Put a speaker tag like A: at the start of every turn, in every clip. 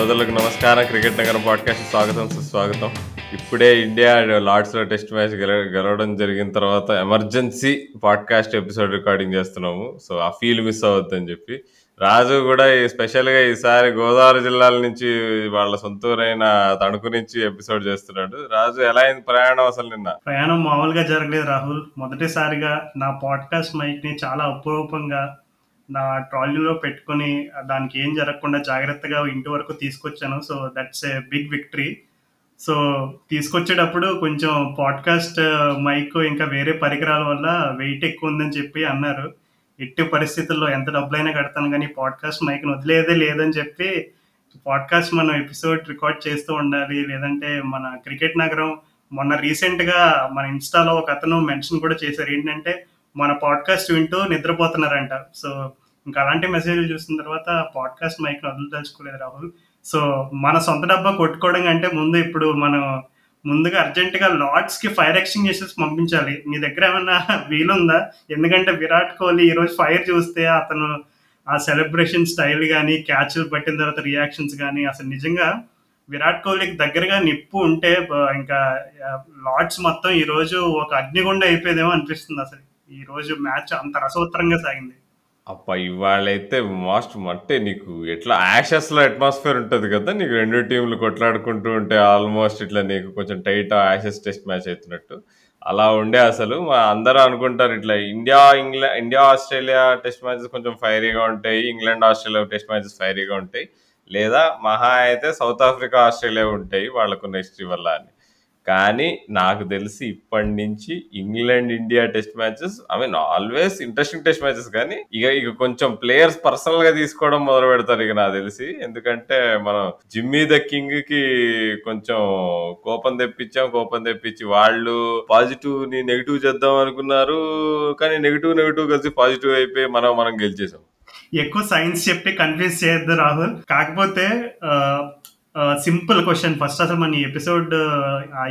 A: సోదరులకు నమస్కారం. క్రికెట్ నగరం పాడ్కాస్ట్ స్వాగతం సుస్వాగతం. ఇప్పుడే ఇండియా లార్డ్స్లో టెస్ట్ మ్యాచ్ గెల గెలవడం జరిగిన తర్వాత ఎమర్జెన్సీ పాడ్కాస్ట్ ఎపిసోడ్ రికార్డింగ్ చేస్తున్నాము. సో ఆ ఫీల్ మిస్ అవద్దని చెప్పి. రాజు కూడా ఈ స్పెషల్గా ఈసారి గోదావరి జిల్లాల నుంచి వాళ్ళ సొంతూరైన తణుకు నుంచి ఎపిసోడ్ చేస్తున్నాడు. రాజు ఎలా అయింది ప్రయాణం అసలు నిన్న?
B: ప్రయాణం మామూలుగా జరగలేదు రాహుల్. మొదటిసారిగా నా పాడ్కాస్ట్ మైక్ని చాలా అపురూపంగా నా ట్రాలీలో పెట్టుకొని దానికి ఏం జరగకుండా జాగ్రత్తగా ఇంటి వరకు తీసుకొచ్చాను. So that's a big victory so తీసుకొచ్చేటప్పుడు కొంచెం పాడ్కాస్ట్ మైక్ ఇంకా వేరే పరికరాల వల్ల వెయిట్ ఎక్కువ ఉందని చెప్పి అన్నారు. ఎట్టి పరిస్థితుల్లో ఎంత డబ్బులైనా కడతాను కానీ పాడ్కాస్ట్ మైక్ని వదిలేదే లేదని చెప్పి పాడ్కాస్ట్ మనం ఎపిసోడ్ రికార్డ్ చేస్తూ ఉండాలి. లేదంటే మన క్రికెట్ నగరం మొన్న రీసెంట్గా మన ఇన్స్టాలో ఒక అతను మెన్షన్ కూడా చేశారు. ఏంటంటే మన పాడ్కాస్ట్ వింటూ నిద్రపోతున్నారంట. సో ఇంకా అలాంటి మెసేజ్లు చూసిన తర్వాత పాడ్కాస్ట్ మైక్ని వదలదలుచుకోలేదు రాహుల్. సో మన సొంత డబ్బా కొట్టుకోవడం కంటే ముందు ఇప్పుడు మనం ముందుగా అర్జెంటుగా లార్డ్స్కి ఫైర్ ఎక్స్టింగ్విషర్స్ పంపించాలి. మీ దగ్గర ఏమైనా వీలుందా? ఎందుకంటే విరాట్ కోహ్లీ ఈరోజు ఫైర్ చూస్తే అతను ఆ సెలబ్రేషన్ స్టైల్ కానీ క్యాచ్లు పట్టిన తర్వాత రియాక్షన్స్ కానీ అసలు నిజంగా విరాట్ కోహ్లీకి దగ్గరగా నిప్పు ఉంటే ఇంకా లార్డ్స్ మొత్తం ఈరోజు ఒక అగ్నిగుండ అయిపోయేదేమో అనిపిస్తుంది అసలు. ఈ రోజు మ్యాచ్ అంత రసోత్తరంగా సాగింది.
A: అప్ప ఇవాళైతే మోస్ట్ అంటే నీకు ఎట్లా యాషెస్లో అట్మాస్ఫియర్ ఉంటుంది కదా నీకు రెండు టీంలు కొట్లాడుకుంటూ ఉంటే ఆల్మోస్ట్ ఇట్లా నీకు కొంచెం టైట్ యాషెస్ టెస్ట్ మ్యాచ్ అవుతున్నట్టు అలా ఉండే అసలు. మా అందరూ అనుకుంటారు ఇట్లా ఇండియా ఇంగ్లా ఇండియా ఆస్ట్రేలియా టెస్ట్ మ్యాచెస్ కొంచెం ఫైరీగా ఉంటాయి ఇంగ్లాండ్ ఆస్ట్రేలియా టెస్ట్ మ్యాచెస్ ఫైరీగా ఉంటాయి. లేదా మహా అయితే సౌత్ ఆఫ్రికా ఆస్ట్రేలియా ఉంటాయి వాళ్ళకున్న హిస్టరీ వల్ల అని. కానీ నాకు తెలిసి ఇప్పటి నుంచి England India test matches I mean always interesting test matches. కానీ ఇక ఇక కొంచెం ప్లేయర్స్ పర్సనల్గా తీసుకోవడం మొదలు పెడతారు ఇక నాకు తెలిసి. ఎందుకంటే మనం జిమ్మీ ద కింగ్కి కొంచెం కోపం తెప్పించాం కోపం తెప్పించి వాళ్ళు పాజిటివ్ని నెగిటివ్ చేద్దాం అనుకున్నారు. కానీ నెగిటివ్ నెగిటివ్ కలిసి పాజిటివ్ అయిపోయి మనం మనం గెలిచేసాం.
B: ఎక్కువ సైన్స్ చెప్పి కన్ఫ్యూజ్ చేయొద్దు రాహుల్. కాకపోతే సింపుల్ క్వశ్చన్. ఫస్ట్ అసలు మన ఎపిసోడ్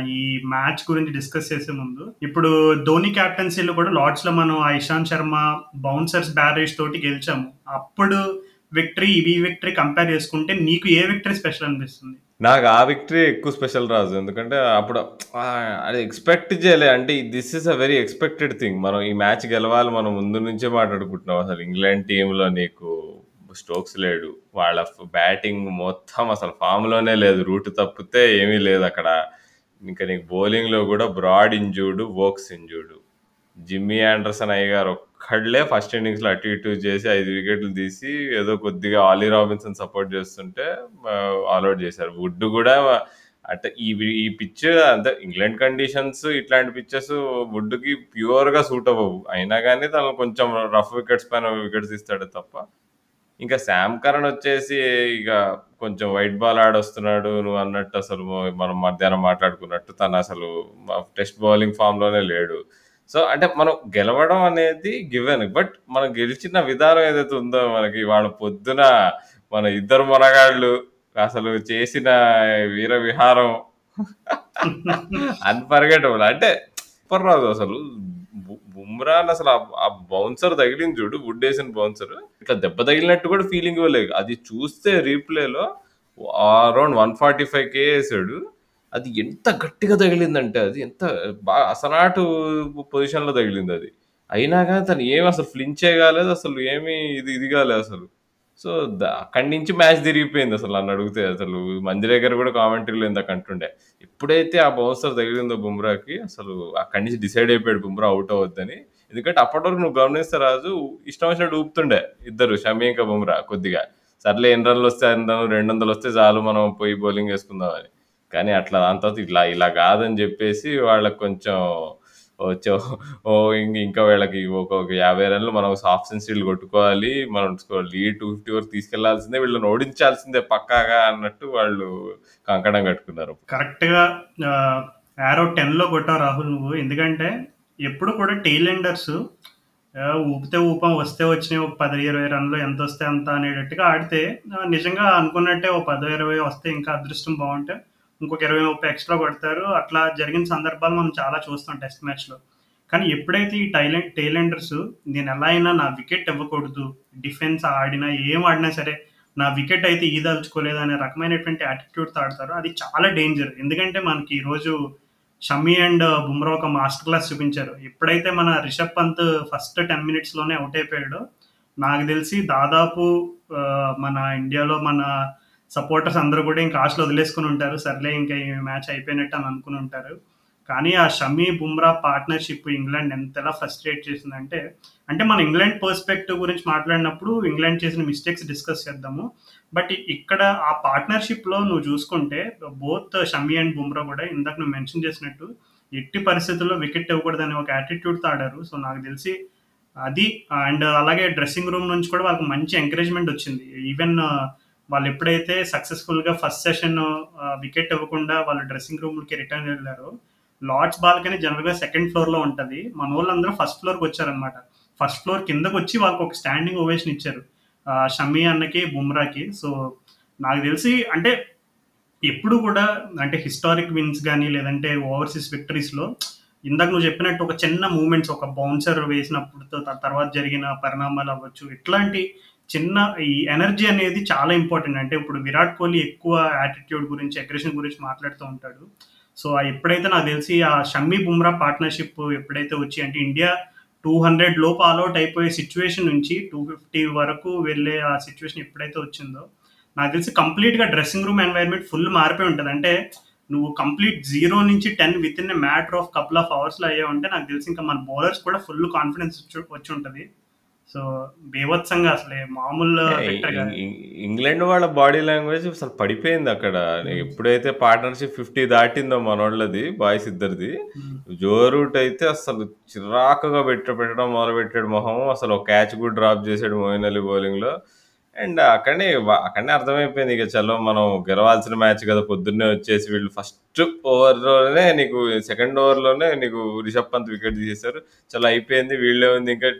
B: ఈ మ్యాచ్ గురించి డిస్కస్ చేసే ముందు ఇప్పుడు ధోని క్యాప్టెన్సీలో కూడా లార్డ్స్లో మనం ఆ ఇషాంత్ శర్మ బౌన్సర్స్ బ్యారేజ్ తోటి గెలిచాము. అప్పుడు విక్టరీ ఇవి విక్టరీ కంపేర్ చేసుకుంటే నీకు ఏ విక్టరీ స్పెషల్ అనిపిస్తుంది?
A: నాకు ఆ విక్టరీ ఎక్కువ స్పెషల్ రాజు ఎందుకంటే అప్పుడు అది ఎక్స్పెక్ట్ చేయలే. అంటే this is a very expected thing. మనం ఈ మ్యాచ్ గెలవాలి మనం ముందు నుంచే మాట్లాడుకుంటున్నాం. అసలు ఇంగ్లాండ్ టీంలో నీకు స్టోక్స్ లేడు. వాళ్ళ బ్యాటింగ్ మొత్తం అసలు ఫామ్లోనే లేదు. రూట్ తప్పితే ఏమీ లేదు అక్కడ. ఇంకా నీకు బౌలింగ్లో కూడా బ్రాడ్ ఇంజూడు వోక్స్ ఇంజూడు జిమ్మీ ఆండర్సన్ అయ్య గారు ఒక్కళ్ళే ఫస్ట్ ఇన్నింగ్స్లో అటు ఇటు చేసి ఐదు వికెట్లు తీసి ఏదో కొద్దిగా ఆలీ రాబిన్సన్ సపోర్ట్ చేస్తుంటే ఆల్అౌట్ చేశారు. వుడ్ కూడా అంటే ఈ ఈ పిచ్ అంటే ఇంగ్లాండ్ కండిషన్స్ ఇట్లాంటి పిచ్చెస్ వుడ్కి ప్యూర్గా సూట్ అవ్వవు అయినా కానీ తను కొంచెం రఫ్ వికెట్స్ పైన వికెట్స్ ఇస్తాడు తప్ప ఇంకా శామ్ కరణ్ వచ్చేసి ఇక కొంచెం వైట్ బాల్ ఆడొస్తున్నాడు నువ్వు అన్నట్టు అసలు మనం మధ్యాహ్నం మాట్లాడుకున్నట్టు తను అసలు టెస్ట్ బౌలింగ్ ఫామ్లోనే లేడు. సో అంటే మనం గెలవడం అనేది గివెన్ బట్ మనం గెలిచిన విధానం ఏదైతే ఉందో మనకి వాళ్ళ పొద్దున మన ఇద్దరు మనగాళ్ళు అసలు చేసిన వీర విహారం అన్ఫర్గెటబుల్ అంటే సూపర్ రాదు అసలు. బు- అసలు ఆ- ఆ బౌన్సర్ తగిలింది చూడు వుడ్ వేసిన బౌన్సర్ ఇట్లా దెబ్బ తగిలినట్టు కూడా ఫీలింగ్ ఇవ్వలేదు అది చూస్తే రీప్లేలో around one forty five K వేసాడు. అది ఎంత గట్టిగా తగిలిందంటే అది ఎంత బాగా అసనాటు పొజిషన్లో తగిలింది అది. అయినా కానీ తను ఏమి అసలు ఫ్లించే కాలేదు అసలు ఏమి ఇది ఇది కాలేదు అసలు. సో అక్కడి నుంచి మ్యాచ్ తిరిగిపోయింది అసలు నన్ను అడిగితే. అసలు మంది దగ్గర కూడా కామెంటరీలో ఇందాక అంటుండే. ఎప్పుడైతే ఆ బౌన్సర్ తగిలిందో బుమ్రాకి అసలు అక్కడి నుంచి డిసైడ్ అయిపోయాడు బుమ్రా అవుట్ అవ్వద్దని. ఎందుకంటే అప్పటి వరకు నువ్వు గమనిస్తే రాజు ఇష్టం వచ్చినట్టు ఊపుతుండే ఇద్దరు షమీ ఇంకా బుమ్రా కొద్దిగా. సర్లే ఎన్ని రన్లు వస్తే ఎన్ని రన్లు రెండు వందలు వస్తే చాలు మనం పోయి బౌలింగ్ వేసుకుందాం అని కానీ అట్లా దాని తర్వాత ఇట్లా ఇలా కాదని చెప్పేసి వాళ్ళకి కొంచెం ఓ ఇంకా వీళ్ళకి ఒక ఒక యాభై రన్లు మనం సాఫ్ట్ సెంచరీలు కొట్టుకోవాలి. మనం లీడ్ టూ ఫిఫ్టీ వరకు తీసుకెళ్ళాల్సిందే వీళ్ళని ఓడించాల్సిందే పక్కాగా అన్నట్టు వాళ్ళు కంకణం కట్టుకున్నారు.
B: కరెక్ట్గా యారో టెన్లో కొట్టావు రాహుల్ నువ్వు. ఎందుకంటే ఎప్పుడు కూడా టైలెండర్స్ ఊపితే ఊపం వస్తే వచ్చినాయి ఒక పది ఇరవై రన్లు ఎంత వస్తే అంత అనేటట్టుగా ఆడితే నిజంగా అనుకున్నట్టే ఒక పదో ఇరవై వస్తే ఇంకా అదృష్టం బాగుంటే ఇంకొక ఇరవై ముప్పై ఎక్స్ట్రా కొడతారు. అట్లా జరిగిన సందర్భాలు మనం చాలా చూస్తాం టెస్ట్ మ్యాచ్లో. కానీ ఎప్పుడైతే ఈ టైలెంట్ టైలెండర్స్ నేను ఎలా అయినా నా వికెట్ ఇవ్వకూడదు డిఫెన్స్ ఆడినా ఏం ఆడినా సరే నా వికెట్ అయితే ఈదలుచుకోలేదు అనే రకమైనటువంటి యాటిట్యూడ్తో ఆడతారు. అది చాలా డేంజర్. ఎందుకంటే మనకి ఈరోజు షమీ అండ్ బుమ్రా ఒక మాస్టర్ క్లాస్ చూపించారు. ఎప్పుడైతే మన రిషబ్ పంత్ ఫస్ట్ టెన్ మినిట్స్లోనే అవుట్ అయిపోయాడో. నాకు తెలిసి దాదాపు మన ఇండియాలో మన సపోర్టర్స్ అందరూ కూడా ఇంకా ఆశలు వదిలేసుకుని ఉంటారు. సర్లే ఇంకా ఈ మ్యాచ్ అయిపోయినట్టు అని అనుకుని ఉంటారు. కానీ ఆ షమీ బుమ్రా పార్ట్నర్షిప్ ఇంగ్లాండ్ ఎంతలా ఫ్రస్ట్రేట్ చేసిందంటే అంటే మన ఇంగ్లాండ్ పర్స్పెక్టివ్ గురించి మాట్లాడినప్పుడు ఇంగ్లాండ్ చేసిన మిస్టేక్స్ డిస్కస్ చేద్దాము. బట్ ఇక్కడ ఆ పార్ట్నర్షిప్లో నువ్వు చూసుకుంటే బోత్ షమీ అండ్ బుమ్రా కూడా ఇందాక నువ్వు మెన్షన్ చేసినట్టు ఎట్టి పరిస్థితుల్లో వికెట్ ఇవ్వకూడదని ఒక యాటిట్యూడ్తో ఆడారు. సో నాకు తెలిసి అది అండ్ అలాగే డ్రెస్సింగ్ రూమ్ నుంచి కూడా వాళ్ళకి మంచి ఎంకరేజ్మెంట్ వచ్చింది. ఈవెన్ uh, వాళ్ళు ఎప్పుడైతే సక్సెస్ఫుల్గా ఫస్ట్ సెషన్ వికెట్ ఇవ్వకుండా వాళ్ళు డ్రెస్సింగ్ రూమ్కి రిటర్న్ వెళ్ళారో లార్డ్స్ బాల్కనీ జనరల్గా సెకండ్ ఫ్లోర్లో ఉంటుంది. మన వాళ్ళందరూ ఫస్ట్ ఫ్లోర్కి వచ్చారనమాట. ఫస్ట్ ఫ్లోర్ కిందకు వచ్చి వాళ్ళకి ఒక స్టాండింగ్ ఓవేషన్ ఇచ్చారు. షమీ అన్నకి బుమ్రాకి. సో నాకు తెలిసి అంటే ఎప్పుడు కూడా అంటే హిస్టారిక్ విన్స్ కానీ లేదంటే ఓవర్సీస్ విక్టరీస్లో ఇందాక నువ్వు చెప్పినట్టు ఒక చిన్న మూమెంట్స్ ఒక బౌన్సర్ వేసినప్పుడు తర్వాత జరిగిన పరిణామాలు అవ్వచ్చు. ఇట్లాంటి చిన్న ఈ ఎనర్జీ అనేది చాలా ఇంపార్టెంట్. అంటే ఇప్పుడు విరాట్ కోహ్లీ ఎక్కువ యాటిట్యూడ్ గురించి అగ్రెషన్ గురించి మాట్లాడుతూ ఉంటాడు. సో ఎప్పుడైతే నాకు తెలిసి ఆ షమ్మీ బుమ్రా పార్ట్నర్షిప్ ఎప్పుడైతే వచ్చి అంటే ఇండియా టూ హండ్రెడ్ లోపు ఆల్అౌట్ అయిపోయే సిచ్యువేషన్ నుంచి టూ ఫిఫ్టీ వరకు వెళ్ళే ఆ సిచ్యువేషన్ ఎప్పుడైతే వచ్చిందో నాకు తెలిసి కంప్లీట్గా డ్రెస్సింగ్ రూమ్ ఎన్వైర్న్మెంట్ ఫుల్ మారిపోయి ఉంటుంది. అంటే నువ్వు కంప్లీట్ జీరో నుంచి ten within matter of couple of అవర్స్లో అయ్యావంటే నాకు తెలిసి ఇంకా మన బౌలర్స్ కూడా ఫుల్ కాన్ఫిడెన్స్ వచ్చి ఉంటుంది. సో బేవత్సంగా అసలే మామూలు
A: ఇంగ్లాండ్ వాళ్ళ బాడీ లాంగ్వేజ్ అసలు పడిపోయింది అక్కడ. ఎప్పుడైతే పార్ట్నర్షిప్ ఫిఫ్టీ దాటిందో మనోళ్ళది బాయ్స్ ఇద్దరిది
B: Hmm.
A: జో రూట్ అయితే అసలు చిరాకుగా పెట్ట పెట్టడం మొదలు పెట్టాడు మొహం అసలు ఒక క్యాచ్ కూడా డ్రాప్ చేసాడు మోయిన్ అలీ బౌలింగ్లో. అండ్ అక్కడనే అక్కడనే అర్థమైపోయింది ఇక చలో మనం గెలవాల్సిన మ్యాచ్ కదా పొద్దున్నే వచ్చేసి వీళ్ళు ఫస్ట్ ఓవర్లోనే నీకు సెకండ్ ఓవర్లోనే నీకు రిషబ్ పంత్ వికెట్ తీసేశారు. చలో అయిపోయింది వీళ్ళే ఉంది. ఇంకా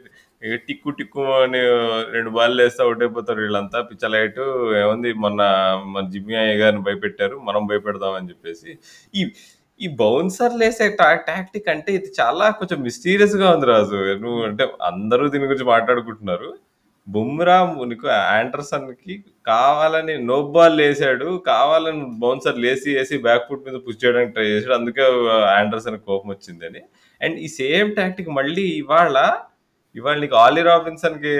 A: ఇక టిక్కు టిక్కు అని రెండు బాల్ వేస్తే అవుట్ వీళ్ళంతా. పిచ్చలైట్ ఏముంది? మొన్న మన జిమ్మి అయ్య గారిని భయపెట్టారు. మనం భయపెడదామని చెప్పేసి. ఈ ఈ బౌన్సర్లు వేసే టాక్టిక్ అంటే ఇది చాలా కొంచెం మిస్టీరియస్గా ఉంది రాజు. నువ్వు అంటే అందరూ దీని గురించి మాట్లాడుకుంటున్నారు. బుమ్రా నీకు ఆండర్సన్కి కావాలని నో బాల్ వేసాడు కావాలని బౌన్సర్ లేసి వేసి బ్యాక్ ఫుట్ మీద పుష్ చేయడానికి ట్రై చేశాడు. అందుకే ఆండర్సన్ కోపం వచ్చిందని అండ్ ఈ సేమ్ టాక్టిక్ మళ్ళీ ఇవాళ ఇవాళ నీకు ఆలీ రాబిన్సన్కి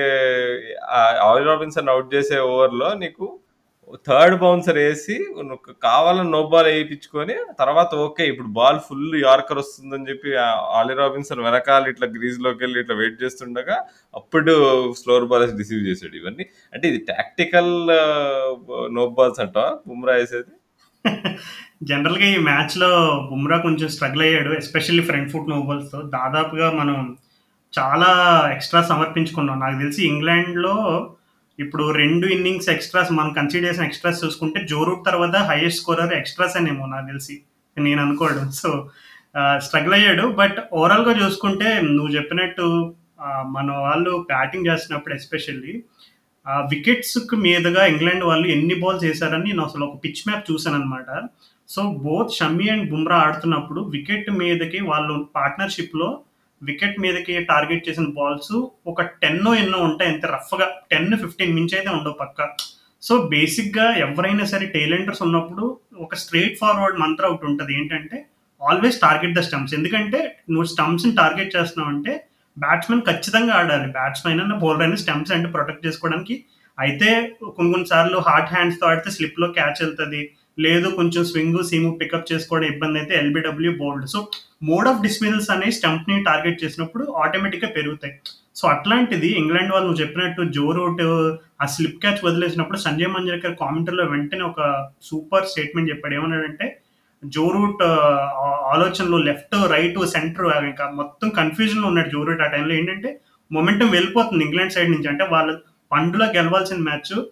A: ఆలీ రాబిన్సన్ అవుట్ చేసే ఓవర్లో నీకు థర్డ్ బౌన్సర్ వేసి నువ్వు కావాలని నో బాల్ వేయించుకొని తర్వాత ఓకే ఇప్పుడు బాల్ ఫుల్ యార్కర్ వస్తుందని చెప్పి ఆ ఆలీ రాబిన్సన్ వెనకాల ఇట్లా గ్రీజ్లోకి వెళ్ళి ఇట్లా వెయిట్ చేస్తుండగా అప్పుడు స్లోర్ బాల్స్ రిసీవ్ చేసాడు ఇవన్నీ. అంటే ఇది టాక్టికల్ నో బాల్స్ అంట బుమ్రా వేసేది?
B: జనరల్గా ఈ మ్యాచ్లో బుమ్రా కొంచెం స్ట్రగుల్ అయ్యాడు ఎస్పెషల్లీ ఫ్రంట్ ఫుట్ నోబల్స్తో దాదాపుగా మనం చాలా ఎక్స్ట్రా సమర్పించుకున్నాం. నాకు తెలిసి ఇంగ్లాండ్లో ఇప్పుడు రెండు ఇన్నింగ్స్ ఎక్స్ట్రాస్ మనం కన్సిడర్ చేసిన ఎక్స్ట్రాస్ చూసుకుంటే జోరూట్ తర్వాత హైయెస్ట్ స్కోరర్ ఎక్స్ట్రాస్ అనేమో నాకు తెలిసి. నేను అనుకోవడం సో స్ట్రగుల్ అయ్యాడు. బట్ ఓవరాల్గా చూసుకుంటే నువ్వు చెప్పినట్టు మన వాళ్ళు బ్యాటింగ్ చేస్తున్నప్పుడు ఎస్పెషల్లీ ఆ వికెట్స్ మీదుగా ఇంగ్లాండ్ వాళ్ళు ఎన్ని బాల్స్ వేశారని నేను అసలు ఒక పిచ్ మ్యాప్ చూసాను అనమాట so both Shami and Bumrah ఆడుతున్నప్పుడు వికెట్ మీదకి వాళ్ళు పార్ట్నర్షిప్లో వికెట్ మీదకి టార్గెట్ చేసిన బాల్స్ ఒక టెన్ ఎన్నో ఉంటాయి. ఎంత రఫ్గా టెన్ ఫిఫ్టీన్ మించి అయితే ఉండవు పక్క. సో బేసిక్గా ఎవరైనా సరే టైలెంటర్స్ ఉన్నప్పుడు ఒక స్ట్రైట్ ఫార్వర్డ్ మంత్ర ఒకటి ఉంటుంది. ఏంటంటే ఆల్వేస్ టార్గెట్ ద స్టంప్స్ ఎందుకంటే నువ్వు స్టంప్స్ని టార్గెట్ చేస్తున్నావు అంటే బ్యాట్స్మెన్ ఖచ్చితంగా ఆడాలి. బ్యాట్స్మెన్ అయినా బౌలర్ అయినా స్టంప్స్ అంటే ప్రొటెక్ట్ చేసుకోవడానికి. అయితే కొన్ని కొన్నిసార్లు హార్డ్ హ్యాండ్స్తో ఆడితే స్లిప్లో క్యాచ్ వెళ్తుంది. లేదు కొంచెం స్వింగ్ సీము పికప్ చేసుకోవడం ఇబ్బంది అయితే LBW bowled so mode of dismissals అనే స్టంప్ని టార్గెట్ చేసినప్పుడు ఆటోమేటిక్గా పెరుగుతాయి. సో అట్లాంటిది ఇంగ్లాండ్ వాళ్ళు నువ్వు చెప్పినట్టు జో రూట్ ఆ స్లిప్ క్యాచ్ వదిలేసినప్పుడు సంజయ్ మంజరేకర్ కామెంటర్లో వెంటనే ఒక సూపర్ స్టేట్మెంట్ చెప్పాడు. ఏమన్నాడంటే జో రూట్ ఆలోచనలో లెఫ్ట్ రైట్ సెంటర్ ఇంకా మొత్తం కన్ఫ్యూజన్లో ఉన్నాడు జో రూట్ ఆ టైంలో. ఏంటంటే మొమెంటం వెళ్ళిపోతుంది ఇంగ్లాండ్ సైడ్ నుంచి. అంటే వాళ్ళు పండులో గెలవాల్సిన మ్యాచ్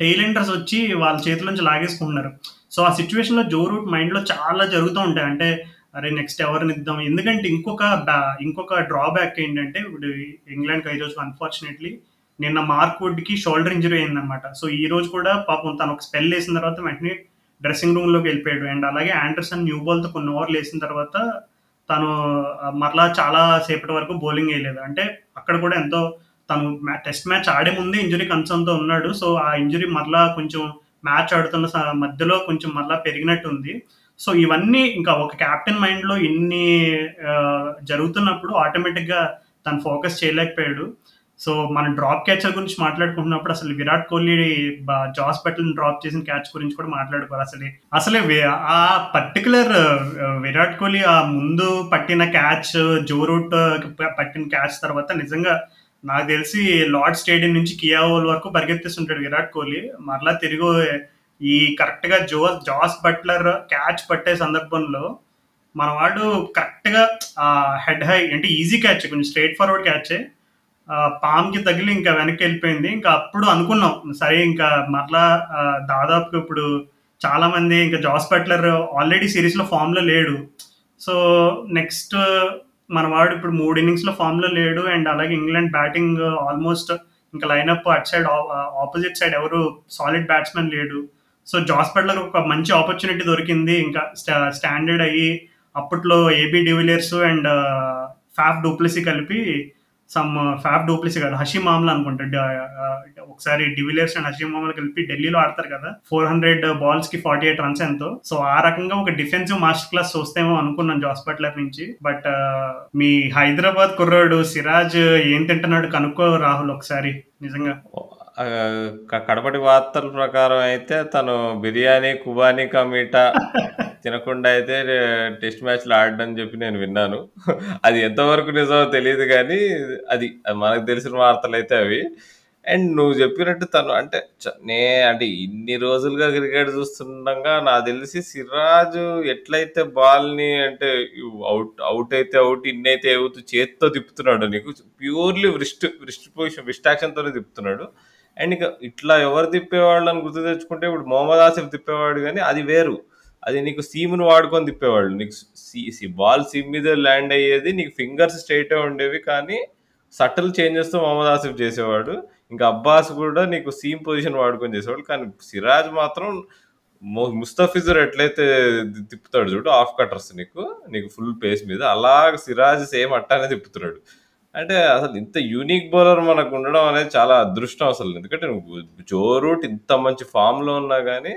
B: టైలెండర్స్ వచ్చి వాళ్ళ చేతుల నుంచి లాగేసుకుంటున్నారు. సో ఆ సిచ్యువేషన్లో జో రూట్ మైండ్లో చాలా జరుగుతూ ఉంటాయి. అంటే అరే నెక్స్ట్ ఎవరిని ఇద్దాం? ఎందుకంటే ఇంకొక బ్యా- ఇంకొక డ్రాబ్యాక్ ఏంటంటే ఇప్పుడు ఇంగ్లాండ్కి ఈరోజు అన్ఫార్చునేట్లీ నిన్న మార్క్ వుడ్కి షోల్డర్ ఇంజరీ అయిందనమాట సో ఈ రోజు కూడా పాపం తను ఒక స్పెల్ వేసిన తర్వాత వెంటనే డ్రెస్సింగ్ రూమ్లోకి వెళ్ళిపోయాడు. అండ్ అలాగే ఆండర్సన్ న్యూ బాల్తో కొన్ని ఓవర్లు వేసిన తర్వాత తను మరలా చాలా సేపటి వరకు బౌలింగ్ వేయలేదు. అంటే అక్కడ కూడా ఎంతో తను టెస్ట్ మ్యాచ్ ఆడే ముందే ఇంజురీ కన్సర్న్తో ఉన్నాడు. సో ఆ ఇంజురీ మరలా కొంచెం మ్యాచ్ ఆడుతున్న మధ్యలో కొంచెం మరలా పెరిగినట్టు ఉంది సో ఇవన్నీ ఇంకా ఒక క్యాప్టెన్ మైండ్లో ఇన్ని జరుగుతున్నప్పుడు ఆటోమేటిక్గా తను ఫోకస్ చేయలేకపోయాడు. సో మన డ్రాప్ క్యాచర్ గురించి మాట్లాడుకుంటున్నప్పుడు అసలు Virat Kohli Jos Buttler drop చేసిన క్యాచ్ గురించి కూడా మాట్లాడుకోవాలి. అసలు అసలే ఆ పర్టికులర్ విరాట్ కోహ్లీ ఆ ముందు పట్టిన క్యాచ్ జో రూట్ పట్టిన క్యాచ్ తర్వాత నిజంగా నాకు తెలిసి లార్డ్ స్టేడియం నుంచి కియావోల్ వరకు పరిగెత్తిస్తుంటాడు విరాట్ కోహ్లీ. మరలా తిరిగి ఈ కరెక్ట్గా జో జాస్ బట్లర్ క్యాచ్ పట్టే సందర్భంలో మన వాడు కరెక్ట్గా హెడ్ హై అంటే ఈజీ క్యాచ్ కొంచెం స్ట్రైట్ ఫార్వర్డ్ క్యాచే పామ్కి తగిలి ఇంకా వెనక్కి వెళ్ళిపోయింది ఇంకా అప్పుడు అనుకున్నాం సరే ఇంకా మరలా దాదాపు ఇప్పుడు చాలా మంది ఇంకా జాస్ బట్లర్ ఆల్రెడీ సిరీస్లో ఫామ్లో లేడు. సో నెక్స్ట్ మన వాడు ఇప్పుడు మూడు ఇన్నింగ్స్లో ఫామ్లో లేడు. అండ్ అలాగే ఇంగ్లాండ్ బ్యాటింగ్ ఆల్మోస్ట్ ఇంకా lineup at side opposite side ఎవరు సాలిడ్ బ్యాట్స్మెన్ లేడు. సో జాస్ బట్లర్ ఒక మంచి ఆపర్చునిటీ దొరికింది. ఇంకా స్టాండర్డ్ అయ్యి అప్పట్లో AB de Villiers and Faf du Plessis కలిపి సమ్ ఫ్యాఫ్ డూప్లిసి కాదు హషీ మామ్లా అనుకుంటా. ఒకసారి డివిలియర్స్ అండ్ హషీ మామ్లా కలిపి ఢిల్లీలో ఆడతారు కదా ఫోర్ హండ్రెడ్ బాల్స్కి ఫార్టీ ఎయిట్ రన్స్ ఎంతో. సో ఆ రకంగా ఒక డిఫెన్సివ్ మాస్టర్ క్లాస్ చూస్తేమో అనుకున్నాను జాస్ బట్లర్ నుంచి. బట్ మీ హైదరాబాద్ కుర్రాడు సిరాజ్ ఏం తింటున్నాడు కనుక్కో రాహుల్ ఒకసారి నిజంగా.
A: కడపటి వార్తల ప్రకారం అయితే తను బిర్యానీ కుబానీ కమీటా తినకుండా అయితే టెస్ట్ మ్యాచ్లు ఆడడం చెప్పి నేను విన్నాను. అది ఎంతవరకు నిజమో తెలియదు కానీ అది మనకు తెలిసిన వార్తలు అయితే అవి. అండ్ నువ్వు చెప్పినట్టు తను అంటే చ- నే అంటే ఇన్ని రోజులుగా క్రికెట్ చూస్తుండగా నాకు తెలిసి సిరాజు ఎట్లయితే బాల్ని అంటే అవుట్ అవుట్ అయితే అవుట్ ఇన్ అయితే అవుతూ చేత్తో తిప్పుతున్నాడు నీకు purely wrist wrist position wrist యాక్షన్తోనే తిప్పుతున్నాడు. అండ్ ఇక ఇట్లా ఎవరు తిప్పేవాళ్ళు అని గుర్తు తెచ్చుకుంటే ఇప్పుడు మొహమ్మద్ ఆసిఫ్ తిప్పేవాడు కానీ అది వేరు. అది నీకు సీమ్ను వాడుకొని తిప్పేవాళ్ళు నీకు సీ బాల్ సీమ్ మీద ల్యాండ్ అయ్యేది నీకు ఫింగర్స్ స్ట్రైట్ ఉండేవి కానీ సటిల్ చేంజెస్తో మొహమ్మద్ ఆసిఫ్ చేసేవాడు. ఇంకా అబ్బాస్ కూడా నీకు సీమ్ పొజిషన్ వాడుకొని చేసేవాడు. కానీ సిరాజ్ మాత్రం ముస్తఫిజర్ ఎట్లయితే తిప్పుతాడు చూడు ఆఫ్ కటర్స్ నీకు నీకు ఫుల్ పేస్ మీద అలా సిరాజ్ సేమ్ అట్టానే తిప్పుతున్నాడు. అంటే అసలు ఇంత యూనిక్ బౌలర్ మనకు ఉండడం అనేది చాలా అదృష్టం అసలు. ఎందుకంటే నువ్వు జో రూట్ ఇంత మంచి ఫామ్లో ఉన్నా కానీ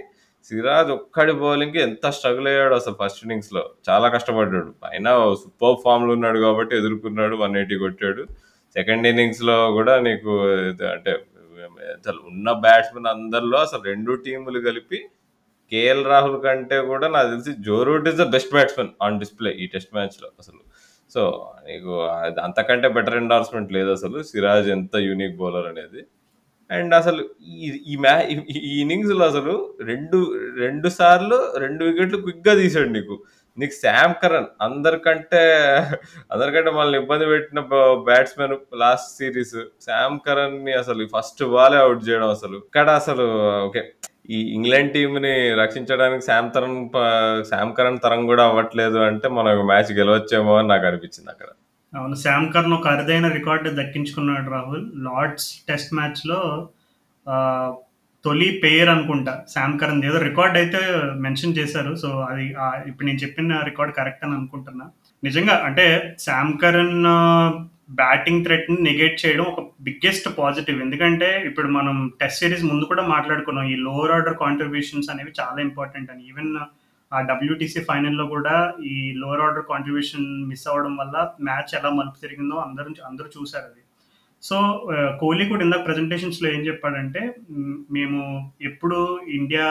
A: సిరాజ్ ఒక్కడి బౌలింగ్కి ఎంత స్ట్రగుల్ అయ్యాడు అసలు ఫస్ట్ ఇన్నింగ్స్లో. చాలా కష్టపడ్డాడు. అయినా సూపర్ ఫామ్లో ఉన్నాడు కాబట్టి ఎదుర్కొన్నాడు వన్ ఎయిటీ కొట్టాడు. సెకండ్ ఇన్నింగ్స్లో కూడా నీకు అంటే అసలు ఉన్న బ్యాట్స్మెన్ అందరిలో అసలు రెండు టీములు కలిపి కేఎల్ రాహుల్ కంటే కూడా నాకు తెలిసి Joe Root is the best batsmen on display ఈ టెస్ట్ మ్యాచ్లో. అసలు సో నీకు అది అంతకంటే బెటర్ ఎండార్స్మెంట్ లేదు అసలు. సిరాజ్ ఎంత యూనిక్ బౌలర్ అనేది. అండ్ అసలు ఈ ఈ మ్యా ఈ- ఈ అసలు రెండు రెండు సార్లు రెండు వికెట్లు క్విక్గా తీసాడు నీకు. నీకు శామ్ కరణ్ అందరికంటే అందరికంటే మనల్ని ఇబ్బంది పెట్టిన బ్యాట్స్మెన్ లాస్ట్ సిరీస్ శామ్ కరణ్ని అసలు ఫస్ట్ బాలే అవుట్ చేయడం అసలు. ఇక్కడ అసలు ఓకే. ఈ ఇంగ్లాండ్ టీంని రక్షించడానికి శామ్ తరం ప- శామ్ కరణ్ తరం కూడా అవ్వట్లేదు అంటే మనకు మ్యాచ్ గెలవచ్చేమో అని నాకు అనిపించింది అక్కడ.
B: అవును శామ్ కర్న్ ఒక అరుదైన రికార్డు దక్కించుకున్నాడు రాహుల్. లార్డ్స్ టెస్ట్ మ్యాచ్లో తొలి పేర్ అనుకుంటా. శామ్ కరణ్ ఏదో రికార్డ్ అయితే మెన్షన్ చేశారు. సో అది ఇప్పుడు నేను చెప్పిన రికార్డ్ కరెక్ట్ అని అనుకుంటున్నా. నిజంగా అంటే శామ్ కరణ్ బ్యాటింగ్ థ్రెట్ని నెగేట్ చేయడం ఒక బిగ్గెస్ట్ పాజిటివ్. ఎందుకంటే ఇప్పుడు మనం టెస్ట్ సిరీస్ ముందు కూడా మాట్లాడుకున్నాం ఈ లోవర్ ఆర్డర్ కాంట్రిబ్యూషన్స్ అనేవి చాలా ఇంపార్టెంట్ అని. ఈవెన్ ఆ డబ్ల్యూటీసీ ఫైనల్లో కూడా ఈ లోవర్ ఆర్డర్ కాంట్రిబ్యూషన్ మిస్ అవ్వడం వల్ల మ్యాచ్ ఎలా మలుపు తిరిగిందో అందరూ అందరూ చూశారు అది. సో కోహ్లీ కూడా ఇందాక ప్రజెంటేషన్స్లో ఏం చెప్పాడంటే మేము ఎప్పుడు ఇండియా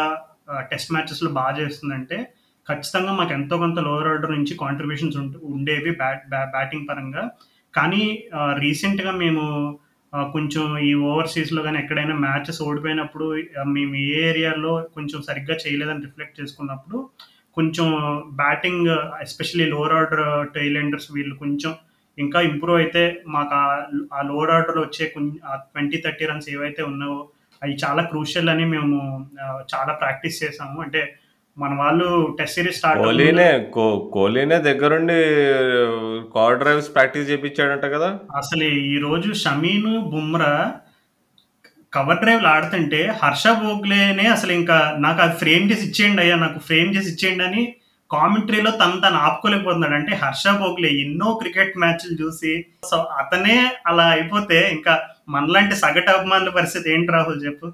B: టెస్ట్ మ్యాచెస్లో బాగా చేస్తుందంటే ఖచ్చితంగా మాకు ఎంతో కొంత లోవర్ ఆర్డర్ నుంచి కాంట్రిబ్యూషన్స్ ఉండేవి బ్యాట్ బ్యాటింగ్ పరంగా. కానీ రీసెంట్గా మేము కొంచెం ఈ ఓవర్సీస్లో కానీ ఎక్కడైనా మ్యాచెస్ ఓడిపోయినప్పుడు మేము ఏ ఏరియాలో కొంచెం సరిగ్గా చేయలేదని రిఫ్లెక్ట్ చేసుకున్నప్పుడు కొంచెం batting especially lower order tailenders వీళ్ళు కొంచెం ఇంకా ఇంప్రూవ్ అయితే మాకు ఆ- ఆ లోవర్ ఆర్డర్లో వచ్చే ఆ ట్వంటీ థర్టీ రన్స్ ఏవైతే ఉన్నావో అవి చాలా క్రూషియల్ అని మేము చాలా ప్రాక్టీస్ చేసాము. అంటే మన వాళ్ళు టెస్ట్ సిరీస్ స్టార్ట్
A: కోహ్లీనే కోహ్లీనే దగ్గరుండి కార్ డ్రైవ్స్ ప్రాక్టీస్ చేయించాడంట కదా?
B: అసలు ఈ రోజు షమీన్ బుమ్రా కవర్ డ్రైవ్లు ఆడుతుంటే హర్ష బోగ్లేనే అసలు ఇంకా నాకు అది ఫ్రేమ్ చేసి ఇచ్చేయండి అయ్యా నాకు ఫ్రేమ్ చేసి ఇచ్చేయండి అని కామెంటరీలో తను తను ఆపుకోలేకపోతున్నాడు. అంటే హర్ష బోగ్లే ఎన్నో క్రికెట్ మ్యాచ్లు చూసి సో అతనే అలా అయిపోతే ఇంకా మనలాంటి సగటు అభిమానుల పరిస్థితి ఏంటి రాహుల్ చెప్పు?